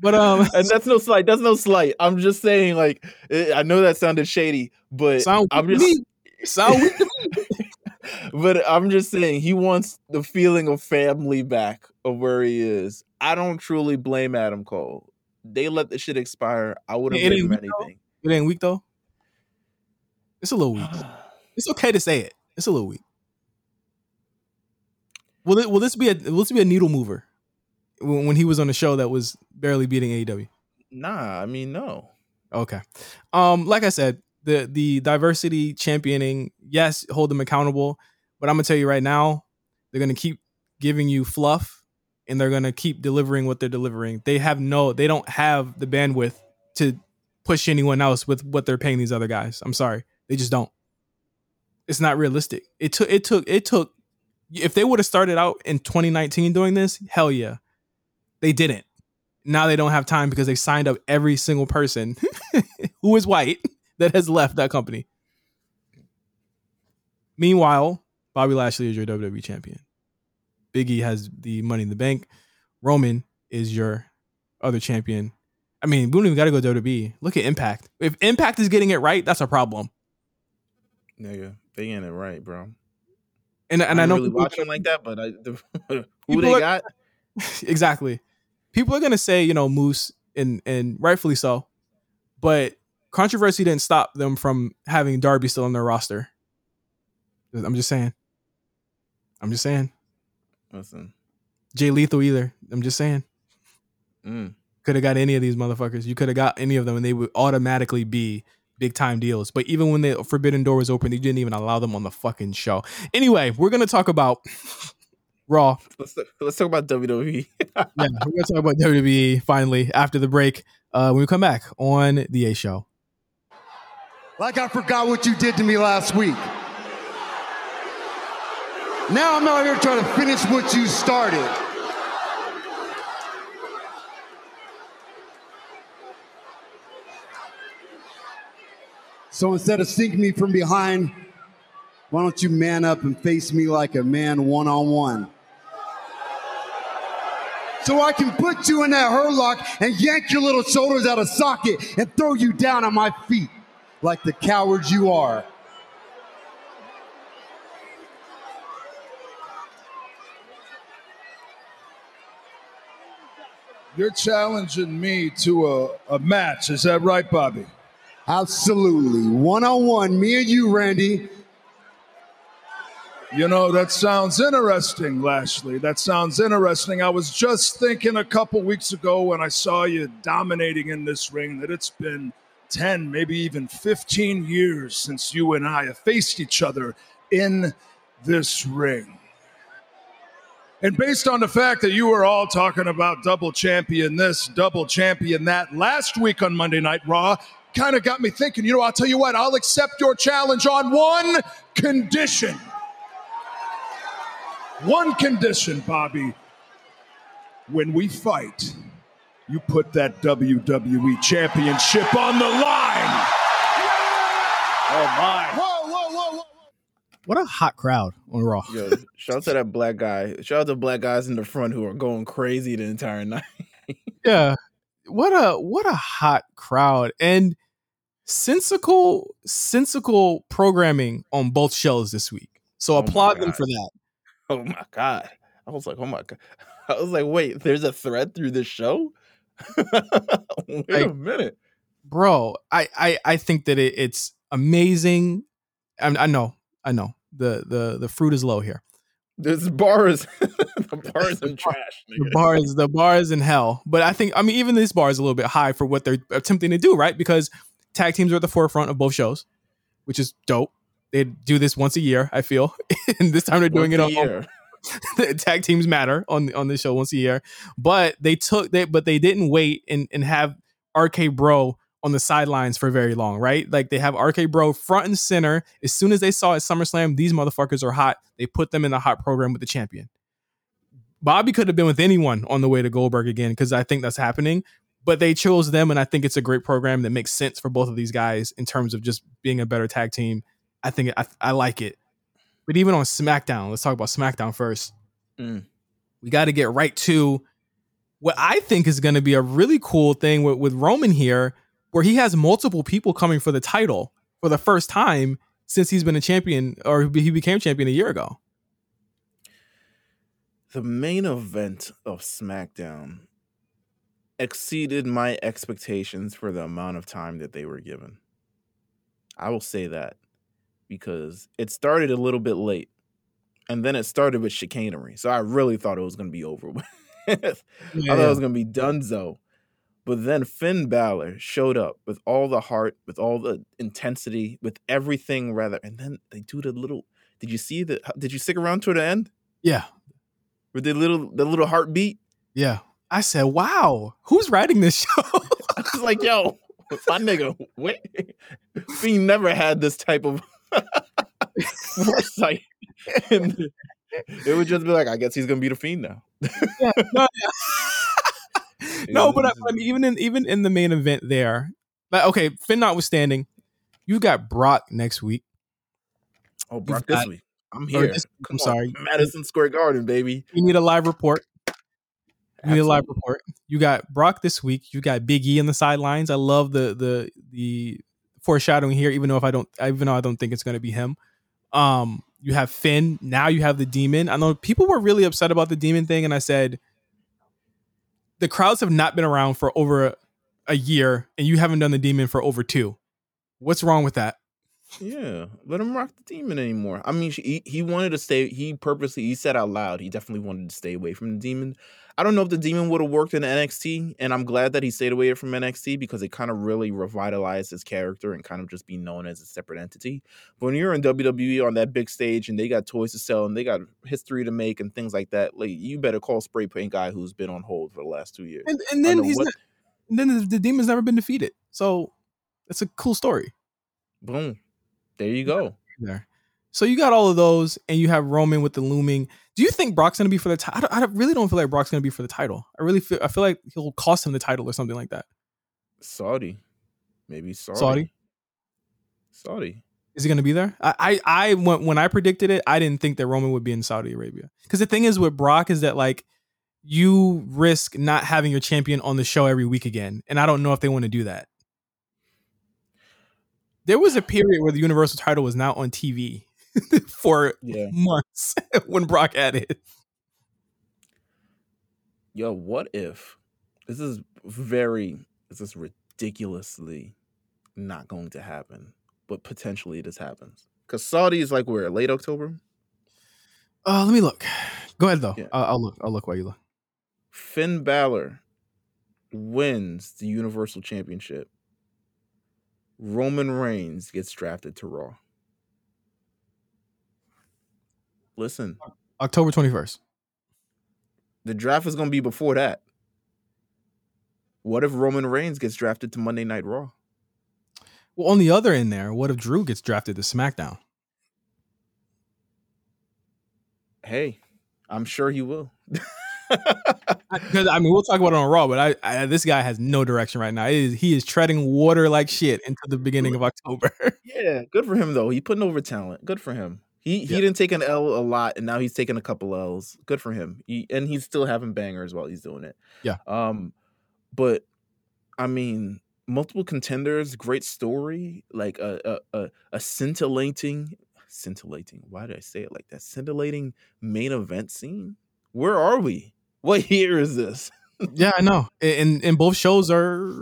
But um, and that's no slight. That's no slight. I'm just saying, like, eh, I know that sounded shady, but sound I'm just, me. Sound weak but I'm just saying he wants the feeling of family back of where he is. I don't truly blame Adam Cole. They let the shit expire. I wouldn't It blame him though. anything. It ain't weak though. It's a little weak. It's okay to say it. It's a little weak. Will it? Will this be a? Will this be a needle mover? When, when he was on the show that was barely beating AEW. Nah, I mean no. Okay. Um, like I said, the the diversity championing, yes, hold them accountable. But I'm gonna tell you right now, they're gonna keep giving you fluff and they're gonna keep delivering what they're delivering. They have no, they don't have the bandwidth to push anyone else with what they're paying these other guys. I'm sorry. They just don't. It's not realistic. It took it took it took if they would have started out in 2019 doing this, hell yeah. They didn't now they don't have time because they signed up every single person who is white that has left that company. Meanwhile, Bobby Lashley is your WWE champion. Biggie has the money in the bank. Roman is your other champion. I mean, we don't even got to go WWE. Look at Impact. If Impact is getting it right, that's a problem. Nigga, they ain't it right, bro. And and I, know really people- watch them like that, but I, the, who they are- got? exactly. People are gonna say, you know, Moose, and and rightfully so, but controversy didn't stop them from having Darby still on their roster. I'm just saying. I'm just saying. Listen, Jay Lethal either. I'm just saying. mm, Could have got any of these motherfuckers. You could have got any of them, and they would automatically be big time deals. But even when the Forbidden Door was open, they didn't even allow them on the fucking show. Anyway, we're gonna talk about Raw. let's let's talk about. WWE. yeah, we're gonna talk about WWE finally after the break. Uh, when we come back on the A Show. Like I forgot what you did to me last week. Now I'm out here trying to finish what you started. So instead of sinking me from behind, Why don't you man up and face me like a man one on one? So I can put you in that Hurt Lock and yank your little shoulders out of socket and throw you down on my feet like the cowards you are. You're challenging me to a, a match. Is that right, Bobby? Absolutely. One on one, me and you, Randy. You know, that sounds interesting, Lashley. That sounds interesting. I was just thinking a couple weeks ago when I saw you dominating in this ring that it's been 10, maybe even 15 years since you and I have faced each other in this ring. And based on the fact that you were all talking about double champion this, double champion that last week on Monday Night Raw, kind of got me thinking, you know, I'll tell you what, I'll accept your challenge on one condition. One condition, Bobby. When we fight, you put that WWE championship on the line. Oh my! Whoa, whoa, whoa, whoa. What a hot crowd on Raw. Yo, shout out to that black guy. Shout out to the black guys in the front who are going crazy the entire night. Yeah. What a what a hot crowd. And sensical, sensical programming on both shows this week. So Oh applaud them for that. Oh my god! I was like, oh my god! I was like, wait, there's a thread through this show. wait a Like- minute. Bro, I I, I think that it, it's amazing. I, I know, I know. The the the fruit is low here. This bar is the bar is in trash. the Nigga. bar is the bar is in hell. But I think I mean even this bar is a little bit high for what they're attempting to do, right? Because tag teams are at the forefront of both shows, which is dope. They do this once a year, I feel, and this time they're doing Once it on, year. the tag teams matter on on this show once a year. But they took they but they didn't wait and and have RK Bro on the sidelines for very long, right? Like they have RK Bro front and center. As soon as they saw at SummerSlam, these motherfuckers are hot. They put them in the hot program with the champion. Bobby could have been with anyone on the way to Goldberg again because I think that's happening. But they chose them, and I think it's a great program that makes sense for both of these guys in terms of just being a better tag team. I think I, I like it. But even on SmackDown, let's talk about SmackDown first. Mm. We got to get right to what I think is going to be a really cool thing with, with Roman here, where he has multiple people coming for the title for the first time since he's been a champion or he became champion a year ago. The main event of SmackDown exceeded my expectations for the amount of time that they were given. I will say that because it started a little bit late and then it started with chicanery. So I really thought it was going to be over with. I thought it was going to be donezo. But then Finn Balor showed up with all the heart, with all the intensity, with everything rather. And then they do the little. Did you see the? Did you stick around to the end yeah, with the little the little heartbeat? yeah. I said, "Wow, who's writing this show?" I was like, yo, my nigga, wait. We never had this type of foresight. And it would just be like, I guess he's gonna be the fiend now. yeah, no, yeah. no, but I, I mean, even in even in the main event there, but okay, Finn notwithstanding, you got Brock next week. Oh, Brock, got- this week. I'm here. this- I'm on, sorry. Madison Square Garden, baby. You need a live report. You need a live report. You got Brock this week. You got Big E on the sidelines. I love the the the foreshadowing here, even though if I don't, even though I don't think it's going to be him. Um, you have Finn. Now you have the Demon. I know people were really upset about the Demon thing, and I said the crowds have not been around for over a, a year, and you haven't done the Demon for over two. What's wrong with that? Yeah, let him rock the demon anymore. I mean, he he wanted to stay. He purposely he said out loud he definitely wanted to stay away from the demon. I don't know if the demon would have worked in NXT, and I'm glad that he stayed away from NXT because it kind of really revitalized his character and kind of just be known as a separate entity. But when you're in WWE on that big stage and they got toys to sell and they got history to make and things like that, like you better call spray paint guy who's been on hold for the last two years. And, and then he's what- not, and then the, the Demon's never been defeated, so it's a cool story. Boom, there you go. there. So you got all of those, and you have Roman with the looming. Do you think Brock's gonna be for the title? I, I really don't feel like Brock's gonna be for the title. I really feel I feel like he'll cost him the title or something like that. Saudi, maybe Saudi. Saudi? Saudi. Is he going to be there? I, I, I when, when I predicted it, I didn't think that Roman would be in Saudi Arabia. Because the thing is with Brock is that like you risk not having your champion on the show every week again, and I don't know if they want to do that. There was a period where the Universal title was not on TV for Yeah. months when Brock had it. Yo, what if this is very this is ridiculously not going to happen, but potentially this happens. Because Saudi is like where late October. Uh, let me look. Go ahead though. Yeah. I'll, I'll look. I'll look while you look. Finn Balor wins the Universal Championship. Roman Reigns gets drafted to Raw. Listen, October twenty first. the draft is going to be before that. What if Roman Reigns gets drafted to Monday Night Raw? Well, on the other end, there, what if Drew gets drafted to SmackDown? Hey, I'm sure he will. Because I mean, we'll talk about it on Raw, but I, I this guy has no direction right now. Is, he is treading water like shit into the beginning of October. yeah, good for him though. He putting over talent. Good for him. He he didn't take an L a lot, and now he's taking a couple L's. Good for him. He, and he's still having bangers while he's doing it. Yeah. Um, but I mean, multiple contenders, great story, like a a a, a scintillating, scintillating. Why did I say it like that? Scintillating main event scene. Where are we? What year is this? yeah, I know. And and both shows are.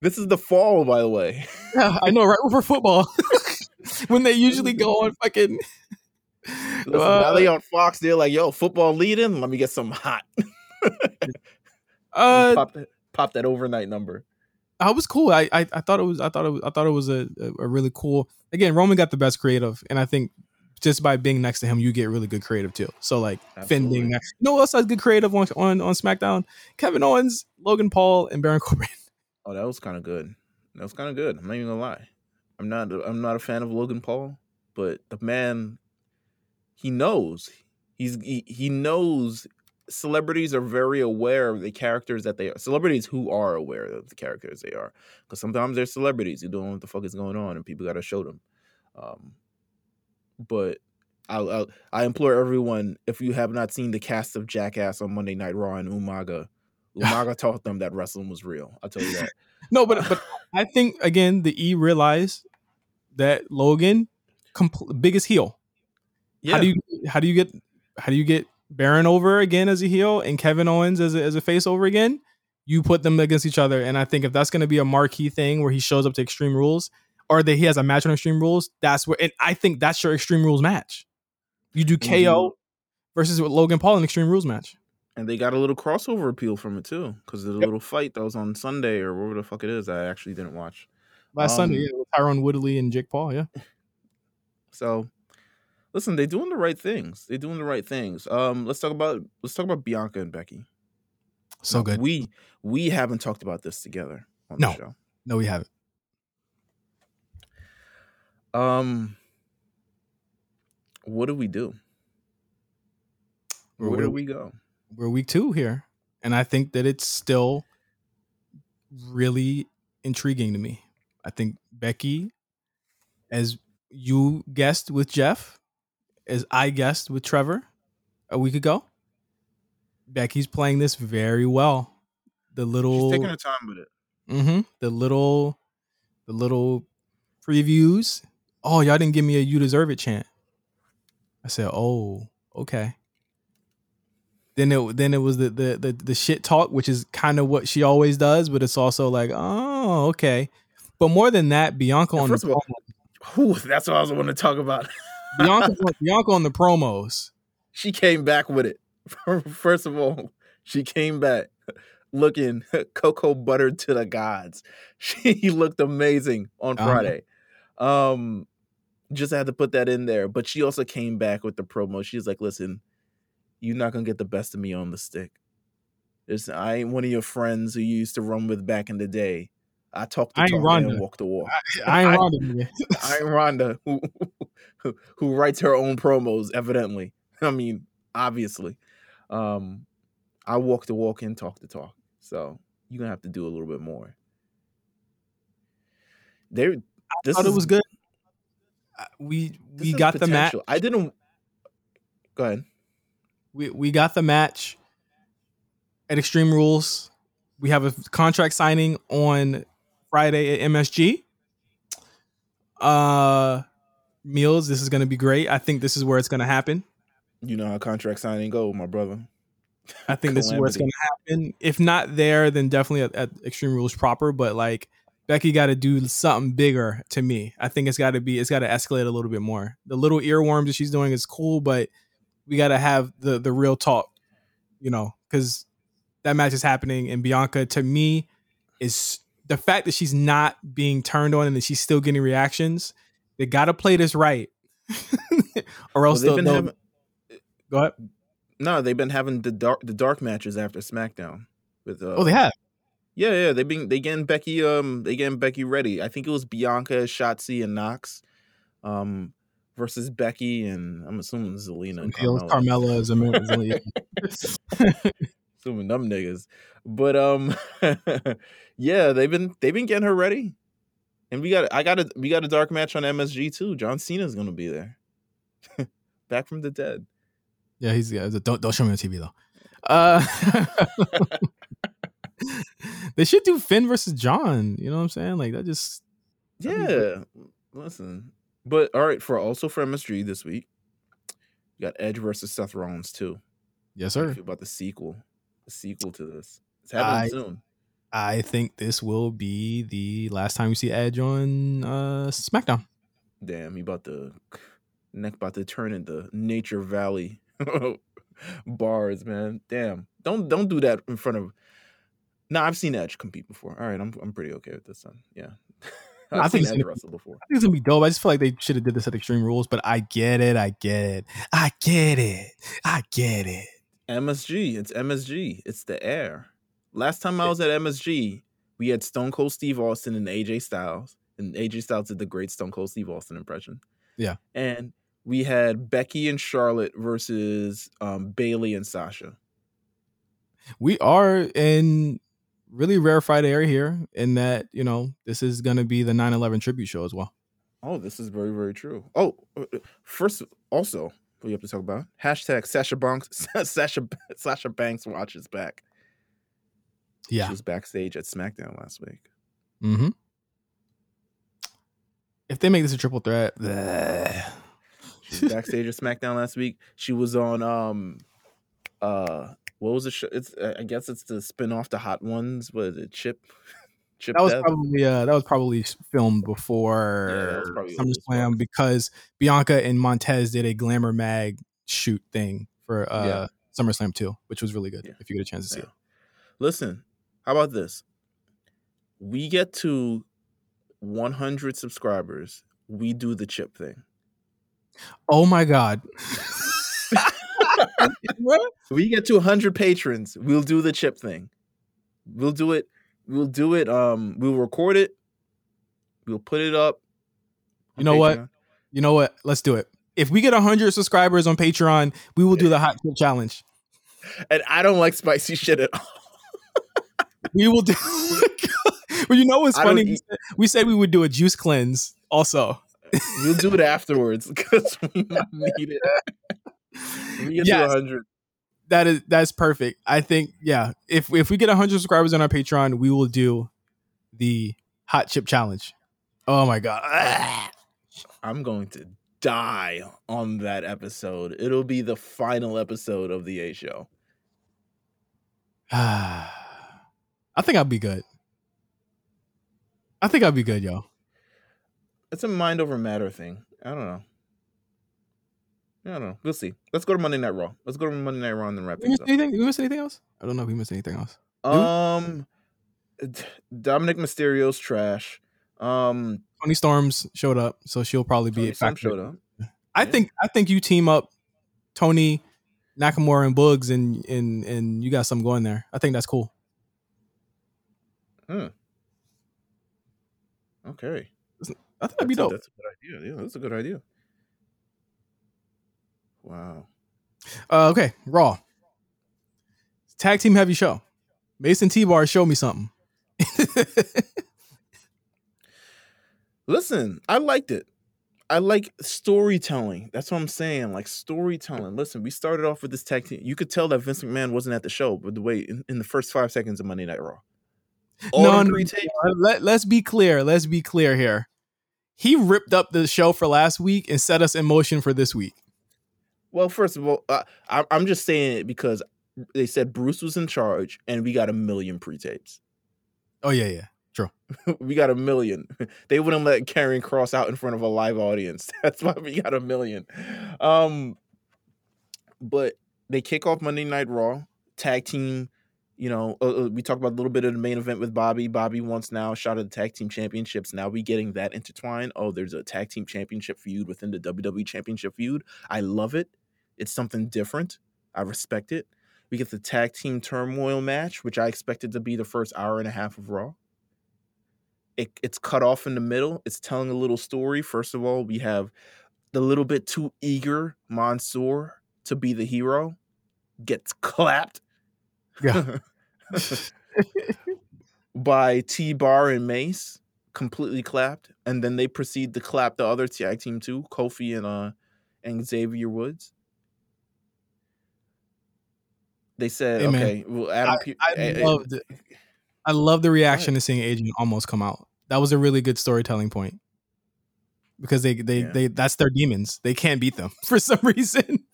This is the fall, by the way. Yeah, I know, right before football, when they usually go on fucking. Listen, now they on Fox. They're like, "Yo, football leading. Let me get some hot." uh, pop that, pop that overnight number. I was cool. I, I I thought it was I thought it was I thought it was a, a really cool. Again, Roman got the best creative, and I think just by being next to him, you get really good creative too. So like Finn Absolutely. being next, you know else has good creative on on on SmackDown? Kevin Owens, Logan Paul, and Baron Corbin. Oh, that was kind of good. That was kind of good. I'm not even gonna lie. I'm not. I'm not a fan of Logan Paul, but the man, he knows. He's he, he knows. Celebrities are very aware of the characters that they are. Celebrities who are aware of the characters they are, because sometimes they're celebrities who don't know what the fuck is going on, and people got to show them. Um, but I'll, I'll, I implore everyone if you have not seen the cast of Jackass on Monday Night Raw and Umaga, Umaga taught them that wrestling was real. I'll tell you that. No, but but I think again the E realized that Logan, compl- biggest heel. Yeah. How do you how do you get how do you get Baron over again as a heel and Kevin Owens as a, as a face over again? You put them against each other, and I think if that's going to be a marquee thing where he shows up to Extreme Rules, or that he has a match on Extreme Rules, that's where. And I think that's your Extreme Rules match. You do you- KO versus with Logan Paul in Extreme Rules match And they got a little crossover appeal from it too, because the little fight that was on Sunday or whatever the fuck it is. I actually didn't watch. last Sunday. Um, Yeah, with Tyron Woodley and Jake Paul. Yeah, So, listen, they're doing the right things. They're doing the right things. Um, let's talk about let's talk about Bianca and Becky. so good. We we haven't talked about this together on No. the show. no, we haven't. Um, what do we do? Where- Where do we go? we're week two here, and I think that it's still really intriguing to me. I think Becky, as you guessed with Jeff, as I guessed with Trevor a week ago, Becky's playing this very well. The little, She's taking her time with it. hmm the little, the little previews. Oh, y'all didn't give me a "You deserve it" chant. I said, "Oh, okay." Then it then it was the the the, the shit talk, which is kind of what she always does, but it's also like, oh, okay. But more than that, Bianca on the all- Whew, that's what I was going to talk about. Bianca, Bianca on the promos. she came back with it. First of all, she came back looking cocoa buttered to the gods. She looked amazing on Uh-huh. Friday. Um, just had to put that in there. But she also came back with the promo. She's like, "Listen, you're not gonna get the best of me on the stick. It's, I ain't one of your friends who you used to run with back in the day. I talk to I ain't Ronda. and walk the walk. I ain't I- Ronda. I ain't Ronda, who, who who writes her own promos. Evidently, I mean, obviously, um, I walk the walk and talk the talk. So you're gonna have to do a little bit more. There, this thought it was good. we we got the match. I didn't. Go ahead. We we got the match at Extreme Rules. We have a contract signing on Friday at MSG. Uh Meelz, this is going to be great. I think this is where it's going to happen. You know how contract signing go, my brother. I think this is where it's going to happen. If not there, then definitely at, at Extreme Rules proper. But like Becky got to do something bigger to me. I think it's got to be it's got to escalate a little bit more. The little earworms that she's doing is cool, but we got to have the the real talk, you know, because that match is happening. And Bianca, to me, is the fact that she's not being turned on and that she's still getting reactions. They got to play this right, or Well, else they've they'll, having, go ahead. no, they've been having the dark the dark matches after SmackDown. With uh, Oh, they have. Yeah, yeah, they been they getting Becky um they getting Becky ready. I think it was Bianca, Shotzi, and Knox, um, versus Becky and I'm assuming Zelina and Carmella. Carmella is a assuming them niggas. But um, yeah, they've been they've been getting her ready, and we got I got a we got a dark match on MSG too. John Cena's gonna be there, back from the dead. Yeah, he's yeah. Don't don't show me on TV though. Uh, they should do Finn versus John. You know what I'm saying? Like that just Yeah, listen. But all right, for also for MSG this week, you got Edge versus Seth Rollins too. yes, sir. about the sequel? The sequel to this. It's happening I- soon. I think this will be the last time we see Edge on uh SmackDown. Damn, he about to neck about to turn into Nature Valley bars, man. Damn. Don't don't do that in front of No, I've seen Edge compete before. All right, I'm I'm pretty okay with this one. Yeah. I've I think seen Edge wrestle before. I think it's gonna be dope. I just feel like they should have did this at Extreme Rules, but I get it. I get it. I get it. I get it. MSG. It's MSG. It's the air. Last time I was at MSG, we had Stone Cold Steve Austin and AJ Styles. And AJ Styles did the great Stone Cold Steve Austin impression. Yeah. And we had Becky and Charlotte versus um, Bayley and Sasha. we are in really rarefied air here in that you know this is going to be the 9-11 tribute show as well Oh, this is very, very true. Oh, uh, uh, first, also, what you have to talk about? Hashtag Sasha Banks. Sasha Sasha Banks watches back. yeah She was backstage at SmackDown last week. mm-hmm if they make this a triple threat bleh. She was backstage at SmackDown last week. She was on um uh what was the show? It's I guess it's the spin off the Hot Ones. It? Chip Chip that was probably uh that was probably filmed before probably SummerSlam because Bianca and Montez did a glamour mag shoot thing for uh Yeah. SummerSlam 2 which was really good Yeah. if you get a chance to see Yeah. Listen, how about this? We get to 100 subscribers. We do the chip thing. oh my god we get to 100 patrons. We'll do the chip thing. We'll do it. We'll do it um we'll record it. We'll put it up You know what? You know what? Let's do it. If we get 100 subscribers on Patreon we will do the hot chip challenge. And i don't like spicy shit at all. We will do. well, you know what's funny? We eat- said, we said we would do a juice cleanse also. we'll do it afterwards because we need it we get Yes. to 100 That is that's perfect. I think yeah. If if we get 100 subscribers on our Patreon, we will do the hot chip challenge. Oh my god. i'm going to die on that episode it'll be the final episode of the a show I think I'll be good. I think I'll be good, yo. it's a mind over matter thing i don't know I don't know. We'll see. Let's go to Monday Night Raw. Let's go to Monday Night Raw and then wrap We things missed up. anything? We missed anything else? I don't know if we missed anything else. Um, Dominic Mysterio's trash. Um, Toni Storms showed up, so she'll probably be Toni a factor. showed up. I Yeah. think I think you team up Toni, Nakamura, and Boogs, and and and you got something going there. I think that's cool. Hmm. Okay, I think that'd be that's, a, dope. that's a good idea. Yeah, that's a good idea. Wow. Uh, okay, Raw. Tag team heavy show. Mace and T Bar, show me something. Listen, I liked it. I like storytelling. That's what I'm saying. Like storytelling. Listen, we started off with this tag team. You could tell that Vince McMahon wasn't at the show, but the way in, in the first five seconds of Monday Night Raw. All no, them no, pre-tapes- no, let, let's be clear. Let's be clear here. He ripped up the show for last week and set us in motion for this week. Well, first of all, uh, I, I'm just saying it because they said Bruce was in charge, and we got a million pre-tapes. Oh yeah, yeah. True. we got a million. They wouldn't let Karrion Kross out in front of a live audience. That's why we got a million. Um, but they kick off Monday Night Raw tag team. You know, uh, uh, we talked about a little bit of the main event with Bobby. Bobby wants now shot at the tag team championships. Now we getting that intertwined. Oh, there's a tag team championship feud within the WWE championship feud. I love it. It's something different. I respect it. We get the tag team turmoil match, which I expected to be the first hour and a half of Raw it, it's cut off in the middle. It's telling a little story. First of all, we have the little bit too eager Mansoor to be the hero gets clapped Yeah. by T Bar and Mace, completely clapped, and then they proceed to clap the other tag team too, Kofi and uh and Xavier Woods. They said, Hey, okay, well, Adam, I eh, eh, loved it. I love the reaction to seeing Adrian Omos come out. That was a really good storytelling point. Because they they Yeah. they that's their demons. They can't beat them for some reason.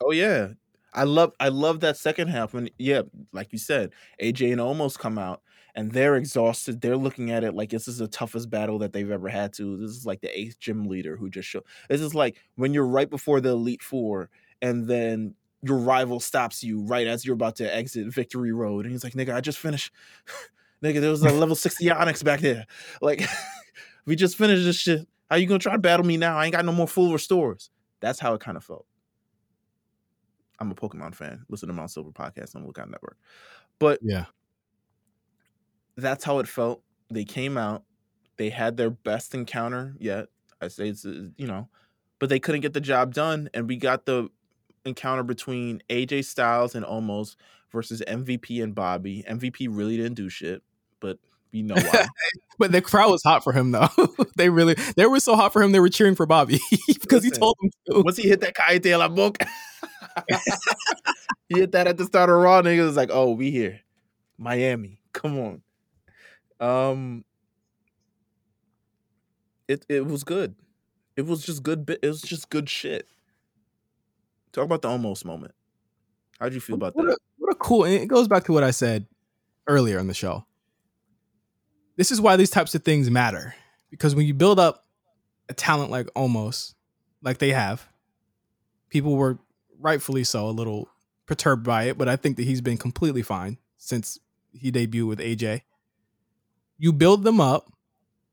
Oh yeah. I love I love that second half when yeah, like you said, AJ and Omos come out and they're exhausted. They're looking at it like this is the toughest battle that they've ever had to. This is like the eighth gym leader who just showed. This is like when you're right before the Elite Four and then your rival stops you right as you're about to exit Victory Road. And he's like, nigga, I just finished. nigga, there was a level 60 Onix back there. Like, we just finished this shit. How you gonna try to battle me now? I ain't got no more full restores. That's how it kind of felt. I'm a Pokemon fan. Listen to Mount Silver podcast on Lookout Network. But Yeah. that's how it felt. They came out. They had their best encounter yet. I say it's uh, you know, but they couldn't get the job done, and we got the encounter between AJ Styles and Omos versus MVP and Bobby. MVP really didn't do shit, but you know why. But the crowd was hot for him though. they really they were so hot for him they were cheering for Bobby because he told them to. Once he hit that Calle de la Boca, he hit that at the start of Raw. Niggas was like, "Oh, we here, Miami. Come on." Um, it it was good. It was just good. It was just good shit. Talk about the Omos moment. How'd you feel about what that? a, what a cool and it goes back to what I said earlier in the show. This is why these types of things matter. Because when you build up a talent like Omos like they have, people were rightfully so a little perturbed by it, but I think that he's been completely fine since he debuted with AJ. You build them up,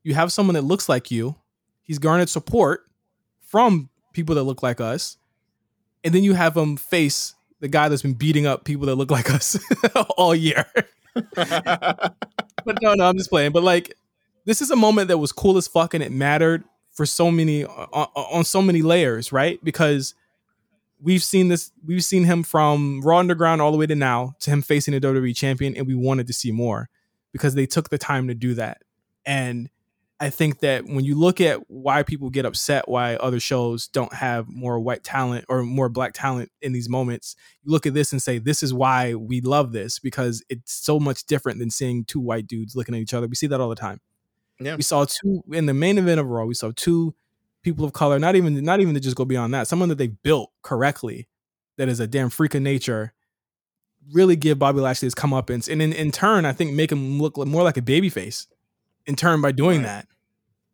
you have someone that looks like you, he's garnered support from people that look like us, and then you have him face the guy that's been beating up people that look like us all year. but no, no, I'm just playing. But like, this is a moment that was cool as fuck, and it mattered for so many on, on so many layers, right? Because we've seen this, we've seen him from Raw Underground all the way to now to him facing a WWE champion, and we wanted to see more because they took the time to do that. And I think that when you look at why people get upset, why other shows don't have more white talent or more black talent in these moments, you look at this and say, this is why we love this because it's so much different than seeing two white dudes looking at each other. We see that all the time. Yeah. We saw two in the main event of Raw, we saw two people of color, not even not even to just go beyond that, someone that they built correctly, that is a damn freak of nature, really give Bobby Lashley his comeuppance. And in, in turn, I think make him look more like a babyface in turn by doing Right. that.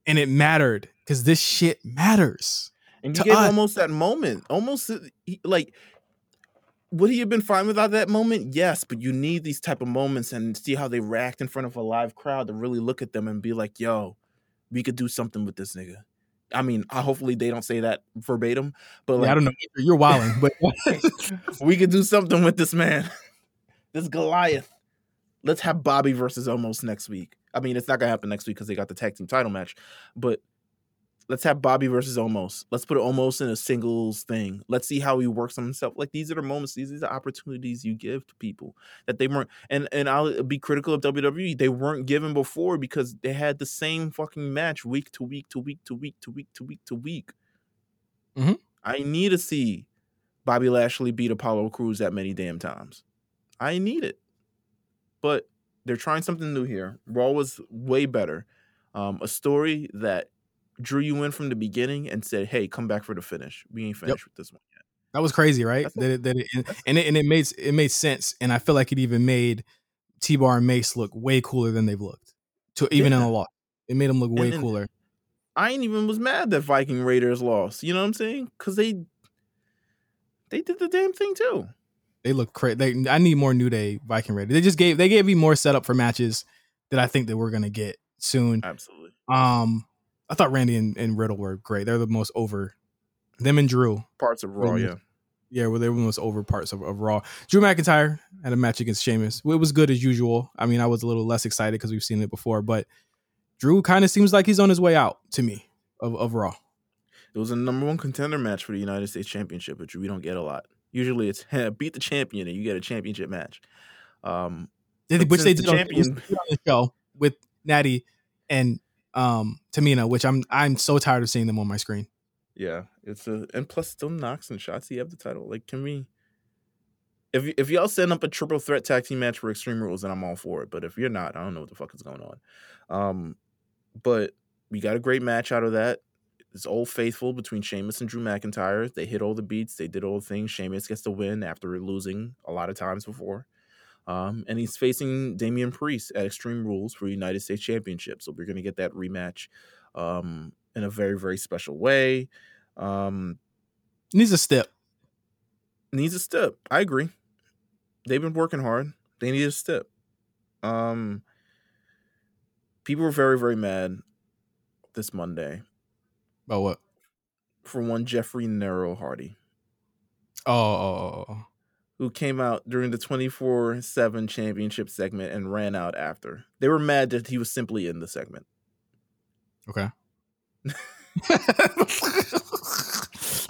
And it mattered because this shit matters. And you gave us. almost that moment. Omos uh, like would he have been fine without that moment? Yes, but you need these type of moments and see how they react in front of a live crowd to really look at them and be like, "Yo, we could do something with this nigga." I mean, I, hopefully they don't say that verbatim, but like, Yeah, I don't know. You're wilding, but we could do something with this man, this Goliath. Let's have Bobby versus Omos next week. I mean, it's not gonna happen next week because they got the tag team title match, but Let's have Bobby versus Omos. Let's put Omos in a singles thing. Let's see how he works on himself. Like these are the moments, these are the opportunities you give to people that they weren't. And and I'll be critical of WWE. They weren't given before because they had the same fucking match week to week to week to week to week to week to week. Mhm. I need to see Bobby Lashley beat Apollo Crews that many damn times. I need it. But they're trying something new here. Raw was way better. Um, a story that drew you in from the beginning and said, "Hey, come back for the finish. We ain't finished with this one yet." That was crazy, right? That it, that it, and, and it and it made it made sense, and I feel like it even made T Bar and Mace look way cooler than they've looked. To even in a lot, it made them look way cooler. I ain't even was mad that Viking Raiders lost. You know what I'm saying? Because they they did the damn thing too. They look crazy. They, I need more New Day Viking Raiders. They just gave they gave me more setup for matches that I think that we're gonna get soon. Absolutely. Um, I thought Randy and, and Riddle were great. They're the most over. Them and Drew, Parts of Raw, yeah. yeah, well, they were the most over parts of, of Raw. Drew McIntyre had a match against Sheamus. It was good as usual. I mean, I was a little less excited because we've seen it before, but Drew kind of seems like he's on his way out to me of, of Raw. It was a number one contender match for the United States Championship, which we don't get a lot. Usually it's beat the champion and you get a championship match. Um, They- which they did the on, champion- on the show with Natty and um Tamina, which I'm I'm so tired of seeing them on my screen. yeah, it's a and plus still knocks and shots. You have the title. Like, can we? If if y'all set up a triple threat tag team match for Extreme Rules, then I'm all for it. But if you're not, I don't know what the fuck is going on. Um, but we got a great match out of that. It's old faithful between Sheamus and Drew McIntyre. They hit all the beats. They did all the things. Sheamus gets the win after losing a lot of times before. Um, and he's facing Damian Priest at Extreme Rules for United States Championship. So we're gonna get that rematch um, in a very very special way. Um, Needs a step. needs a step. I agree. They've been working hard. They need a step. Um, people were very very mad this Monday Oh what? for one Jeffrey Nero Hardy. Oh, oh, oh, oh. who came out during the 24 7 championship segment and ran out after. They were mad that he was simply in the segment. okay.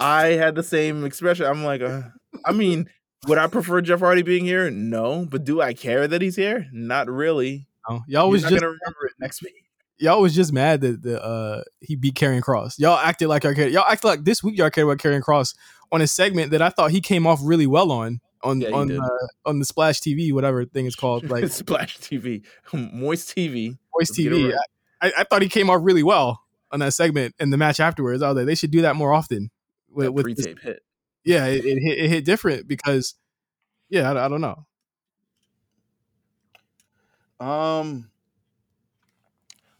I had the same expression. I'm like, uh, I mean, would I prefer Jeff Hardy being here? No. But do I care that he's here? Not really. Oh, y'all was just to remember it next week. Y'all was just mad that the uh he beat Karrion Kross. Y'all acted like y'all cared. Y'all acted like this week y'all cared about Karrion Kross on a segment that I thought he came off really well on on Yeah, on did. uh, on the Splash TV whatever thing it's called like Splash TV, Moist TV. Voice Let's TV. I, I thought he came off really well on that segment and the match afterwards. I was like, they should do that more often. With, That with pre this- tape hit. yeah, it, it, hit, it hit different because, yeah, I, I don't know. Um,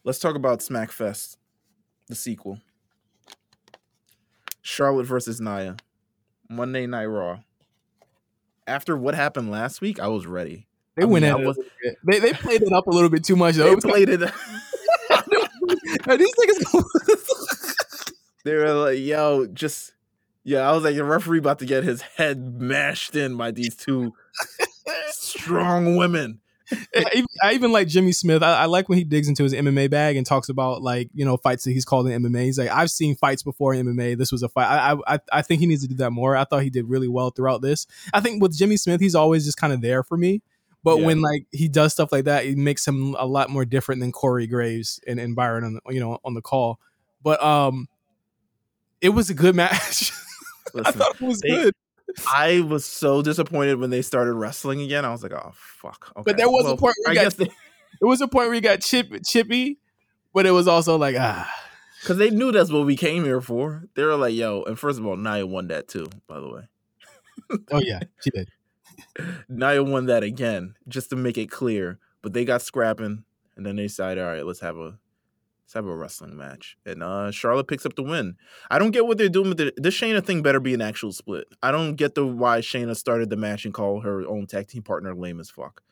let's talk about Smackfest, the sequel. Charlotte versus Nia, Monday Night Raw. After what happened last week, I was ready. They I went mean, at I it. was- They they played it up a little bit too much though. They played it. "Are these niggas. they were like, "Yo, just yeah." I was like, "The referee about to get his head mashed in by these two strong women." I even, like Jimmy Smith. I, I like when he digs into his MMA bag and talks about like you know fights that he's called in MMA. He's like, I've seen fights before in MMA. This was a fight. I I I think he needs to do that more. I thought he did really well throughout this. I think with Jimmy Smith, he's always just kind of there for me. But Yeah. when like he does stuff like that, it makes him a lot more different than Corey Graves and, and Byron on the, you know on the call. But um, it was a good match. I thought it was they- good. I was so disappointed when they started wrestling again. I was like, "Oh fuck!" Okay. But there was a point where I you got- guess they, It was a point where he got chip, chippy, but it was also like ah. Because they knew that's what we came here for. They were like, yo, and first of all, Nia won that too, by the way. Oh yeah, she did. Nia won that again, just to make it clear. But they got scrapping, and then they decided, all right, let's have a let's have a wrestling match. And uh Charlotte picks up the win. I don't get what they're doing with it. This Shayna thing better be an actual split. I don't get the why Shayna started the match and called her own tag team partner lame as fuck.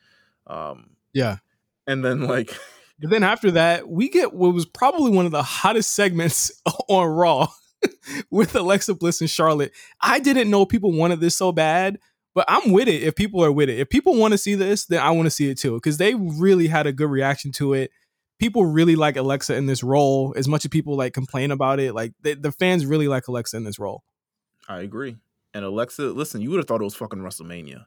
Um Yeah. and then like But then after that, we get what was probably one of the hottest segments on Raw with Alexa Bliss and Charlotte. I didn't know people wanted this so bad, but I'm with it if people are with it. If people want to see this, then I want to see it too because they really had a good reaction to it. People really like Alexa in this role as much as people like complain about it. Like the, the fans really like Alexa in this role. I agree. And Alexa, listen, you would have thought it was fucking WrestleMania.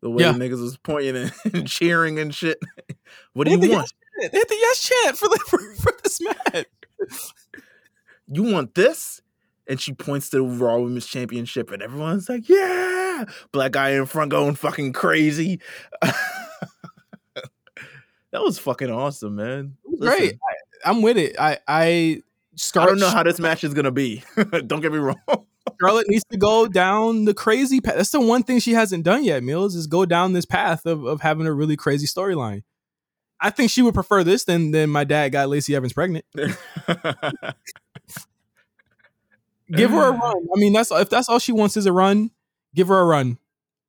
The way Yeah. the niggas was pointing and, and cheering and shit. what do Hit you want? Yes. Hit the yes chant for, the, for, for this match. You want this? And she points to the Raw Women's Championship, and everyone's like, "Yeah!" Black guy in front going fucking crazy. that was fucking awesome, man. Great. I, I'm with it. I I I don't know how this match is gonna be. don't get me wrong. Charlotte needs to go down the crazy path. That's the one thing she hasn't done yet, Meelz, is go down this path of, of having a really crazy storyline. I think she would prefer this than than my dad got Lacey Evans pregnant. Give her a mm. run. I mean, that's if that's all she wants is a run, give her a run.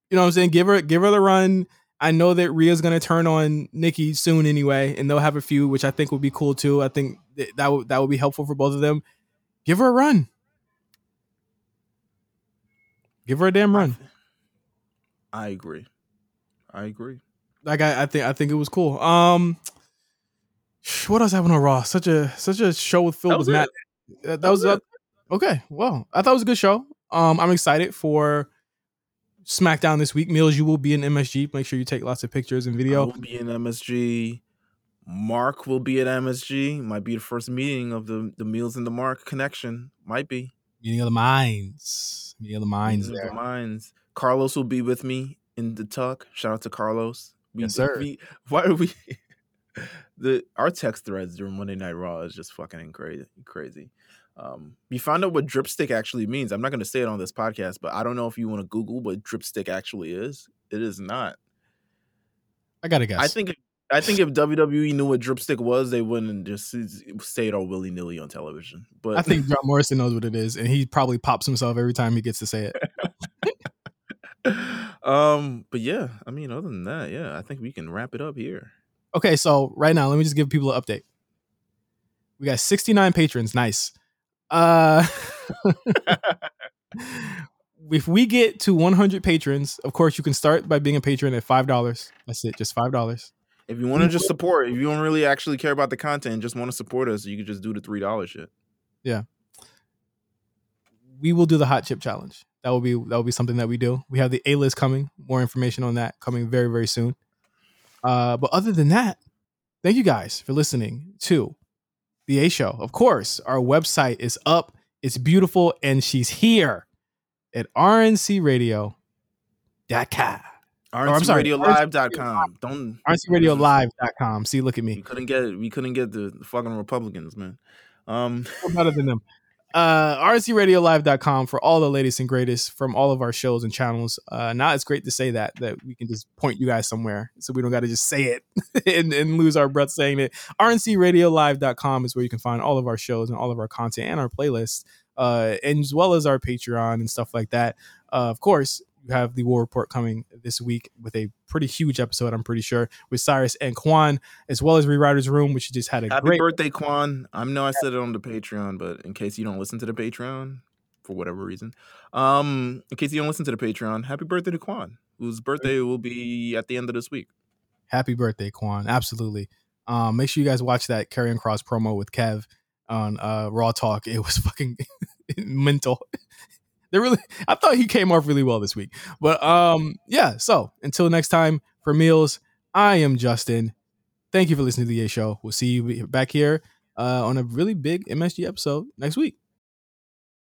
You know what I'm saying? Give her give her the run. I know that Rhea's gonna turn on Nikki soon anyway, and they'll have a few, which I think would be cool too. I think that that would that would be helpful for both of them. Give her a run. Give her a damn run. I agree. I agree. Like I, I think I think it was cool. Um, what else happened on Raw? Such a such a show with filled That with was Matt. it. Uh, That, was, was uh, okay. Well, I thought it was a good show. Um, I'm excited for SmackDown this week. Meelz, you will be in MSG. Make sure you take lots of pictures and I video. will be in MSG. Mark will be at MSG. Might be the first meeting of the the Meelz and the Mark connection. Might be. Meeting of the minds. Meeting of the minds Meetings of the minds. Carlos will be with me in the tuck. Shout out to Carlos. We, Yes, sir. we- why are we? the our text threads during Monday Night Raw is just fucking crazy. Crazy. Um, we found out what dripstick actually means. I'm not going to say it on this podcast, but I don't know if you want to Google what dripstick actually is. It is not. I gotta guess. I think I think if WWE knew what dripstick was, they wouldn't just say it all willy nilly on television. But I think John Morrison knows what it is, and he probably pops himself every time he gets to say it. um, but yeah, I mean, other than that, yeah, I think we can wrap it up here. Okay, so right now, let me just give people an update. We got 69 patrons. Nice. Uh if we get to 100 patrons, of course, you can start by being a patron at $5. That's it, just $5. If you want to just support, if you don't really actually care about the content, and just want to support us, you can just do the three dollars shit. Yeah, we will do the hot chip challenge. That will be that will be something that we do. We have the A list coming. More information on that coming very very soon. Uh, but other than that, thank you guys for listening to the A Show. Of course, our website is up. It's beautiful, and she's here at rncradio.com. Sorry, RNCRadioLive.com. Don't rncradiolive.com. See, look at me. we couldn't get we couldn't get the, fucking Republicans, man. Um, better than them. Uh, rncradiolive.com for all the latest and greatest from all of our shows and channels. Uh, now it's great to say that, that we can just point you guys somewhere so we don't got to just say it and, and lose our breath saying it. rncradiolive.com is where you can find all of our shows and all of our content and our playlists, uh, and as well as our Patreon and stuff like that. Uh, of course, you have the War Report coming this week with a pretty huge episode, I'm pretty sure, with Cyrus and Quan, as well as Rewriter's Room, which just had a happy great birthday, Quan. I know I said it on the Patreon, but in case you don't listen to the Patreon for whatever reason, um, in case you don't listen to the Patreon, happy birthday to Quan, whose birthday will be at the end of this week. Happy birthday, Quan. Absolutely. Um, make sure you guys watch that Karrion Kross promo with Kev on uh, Raw Talk. It was fucking mental. They really I thought he came off really well this week. But um, yeah, so until next time for Meelz, I am Justin. Thank you for listening to the A Show. We'll see you back here uh, on a really big MSG episode next week.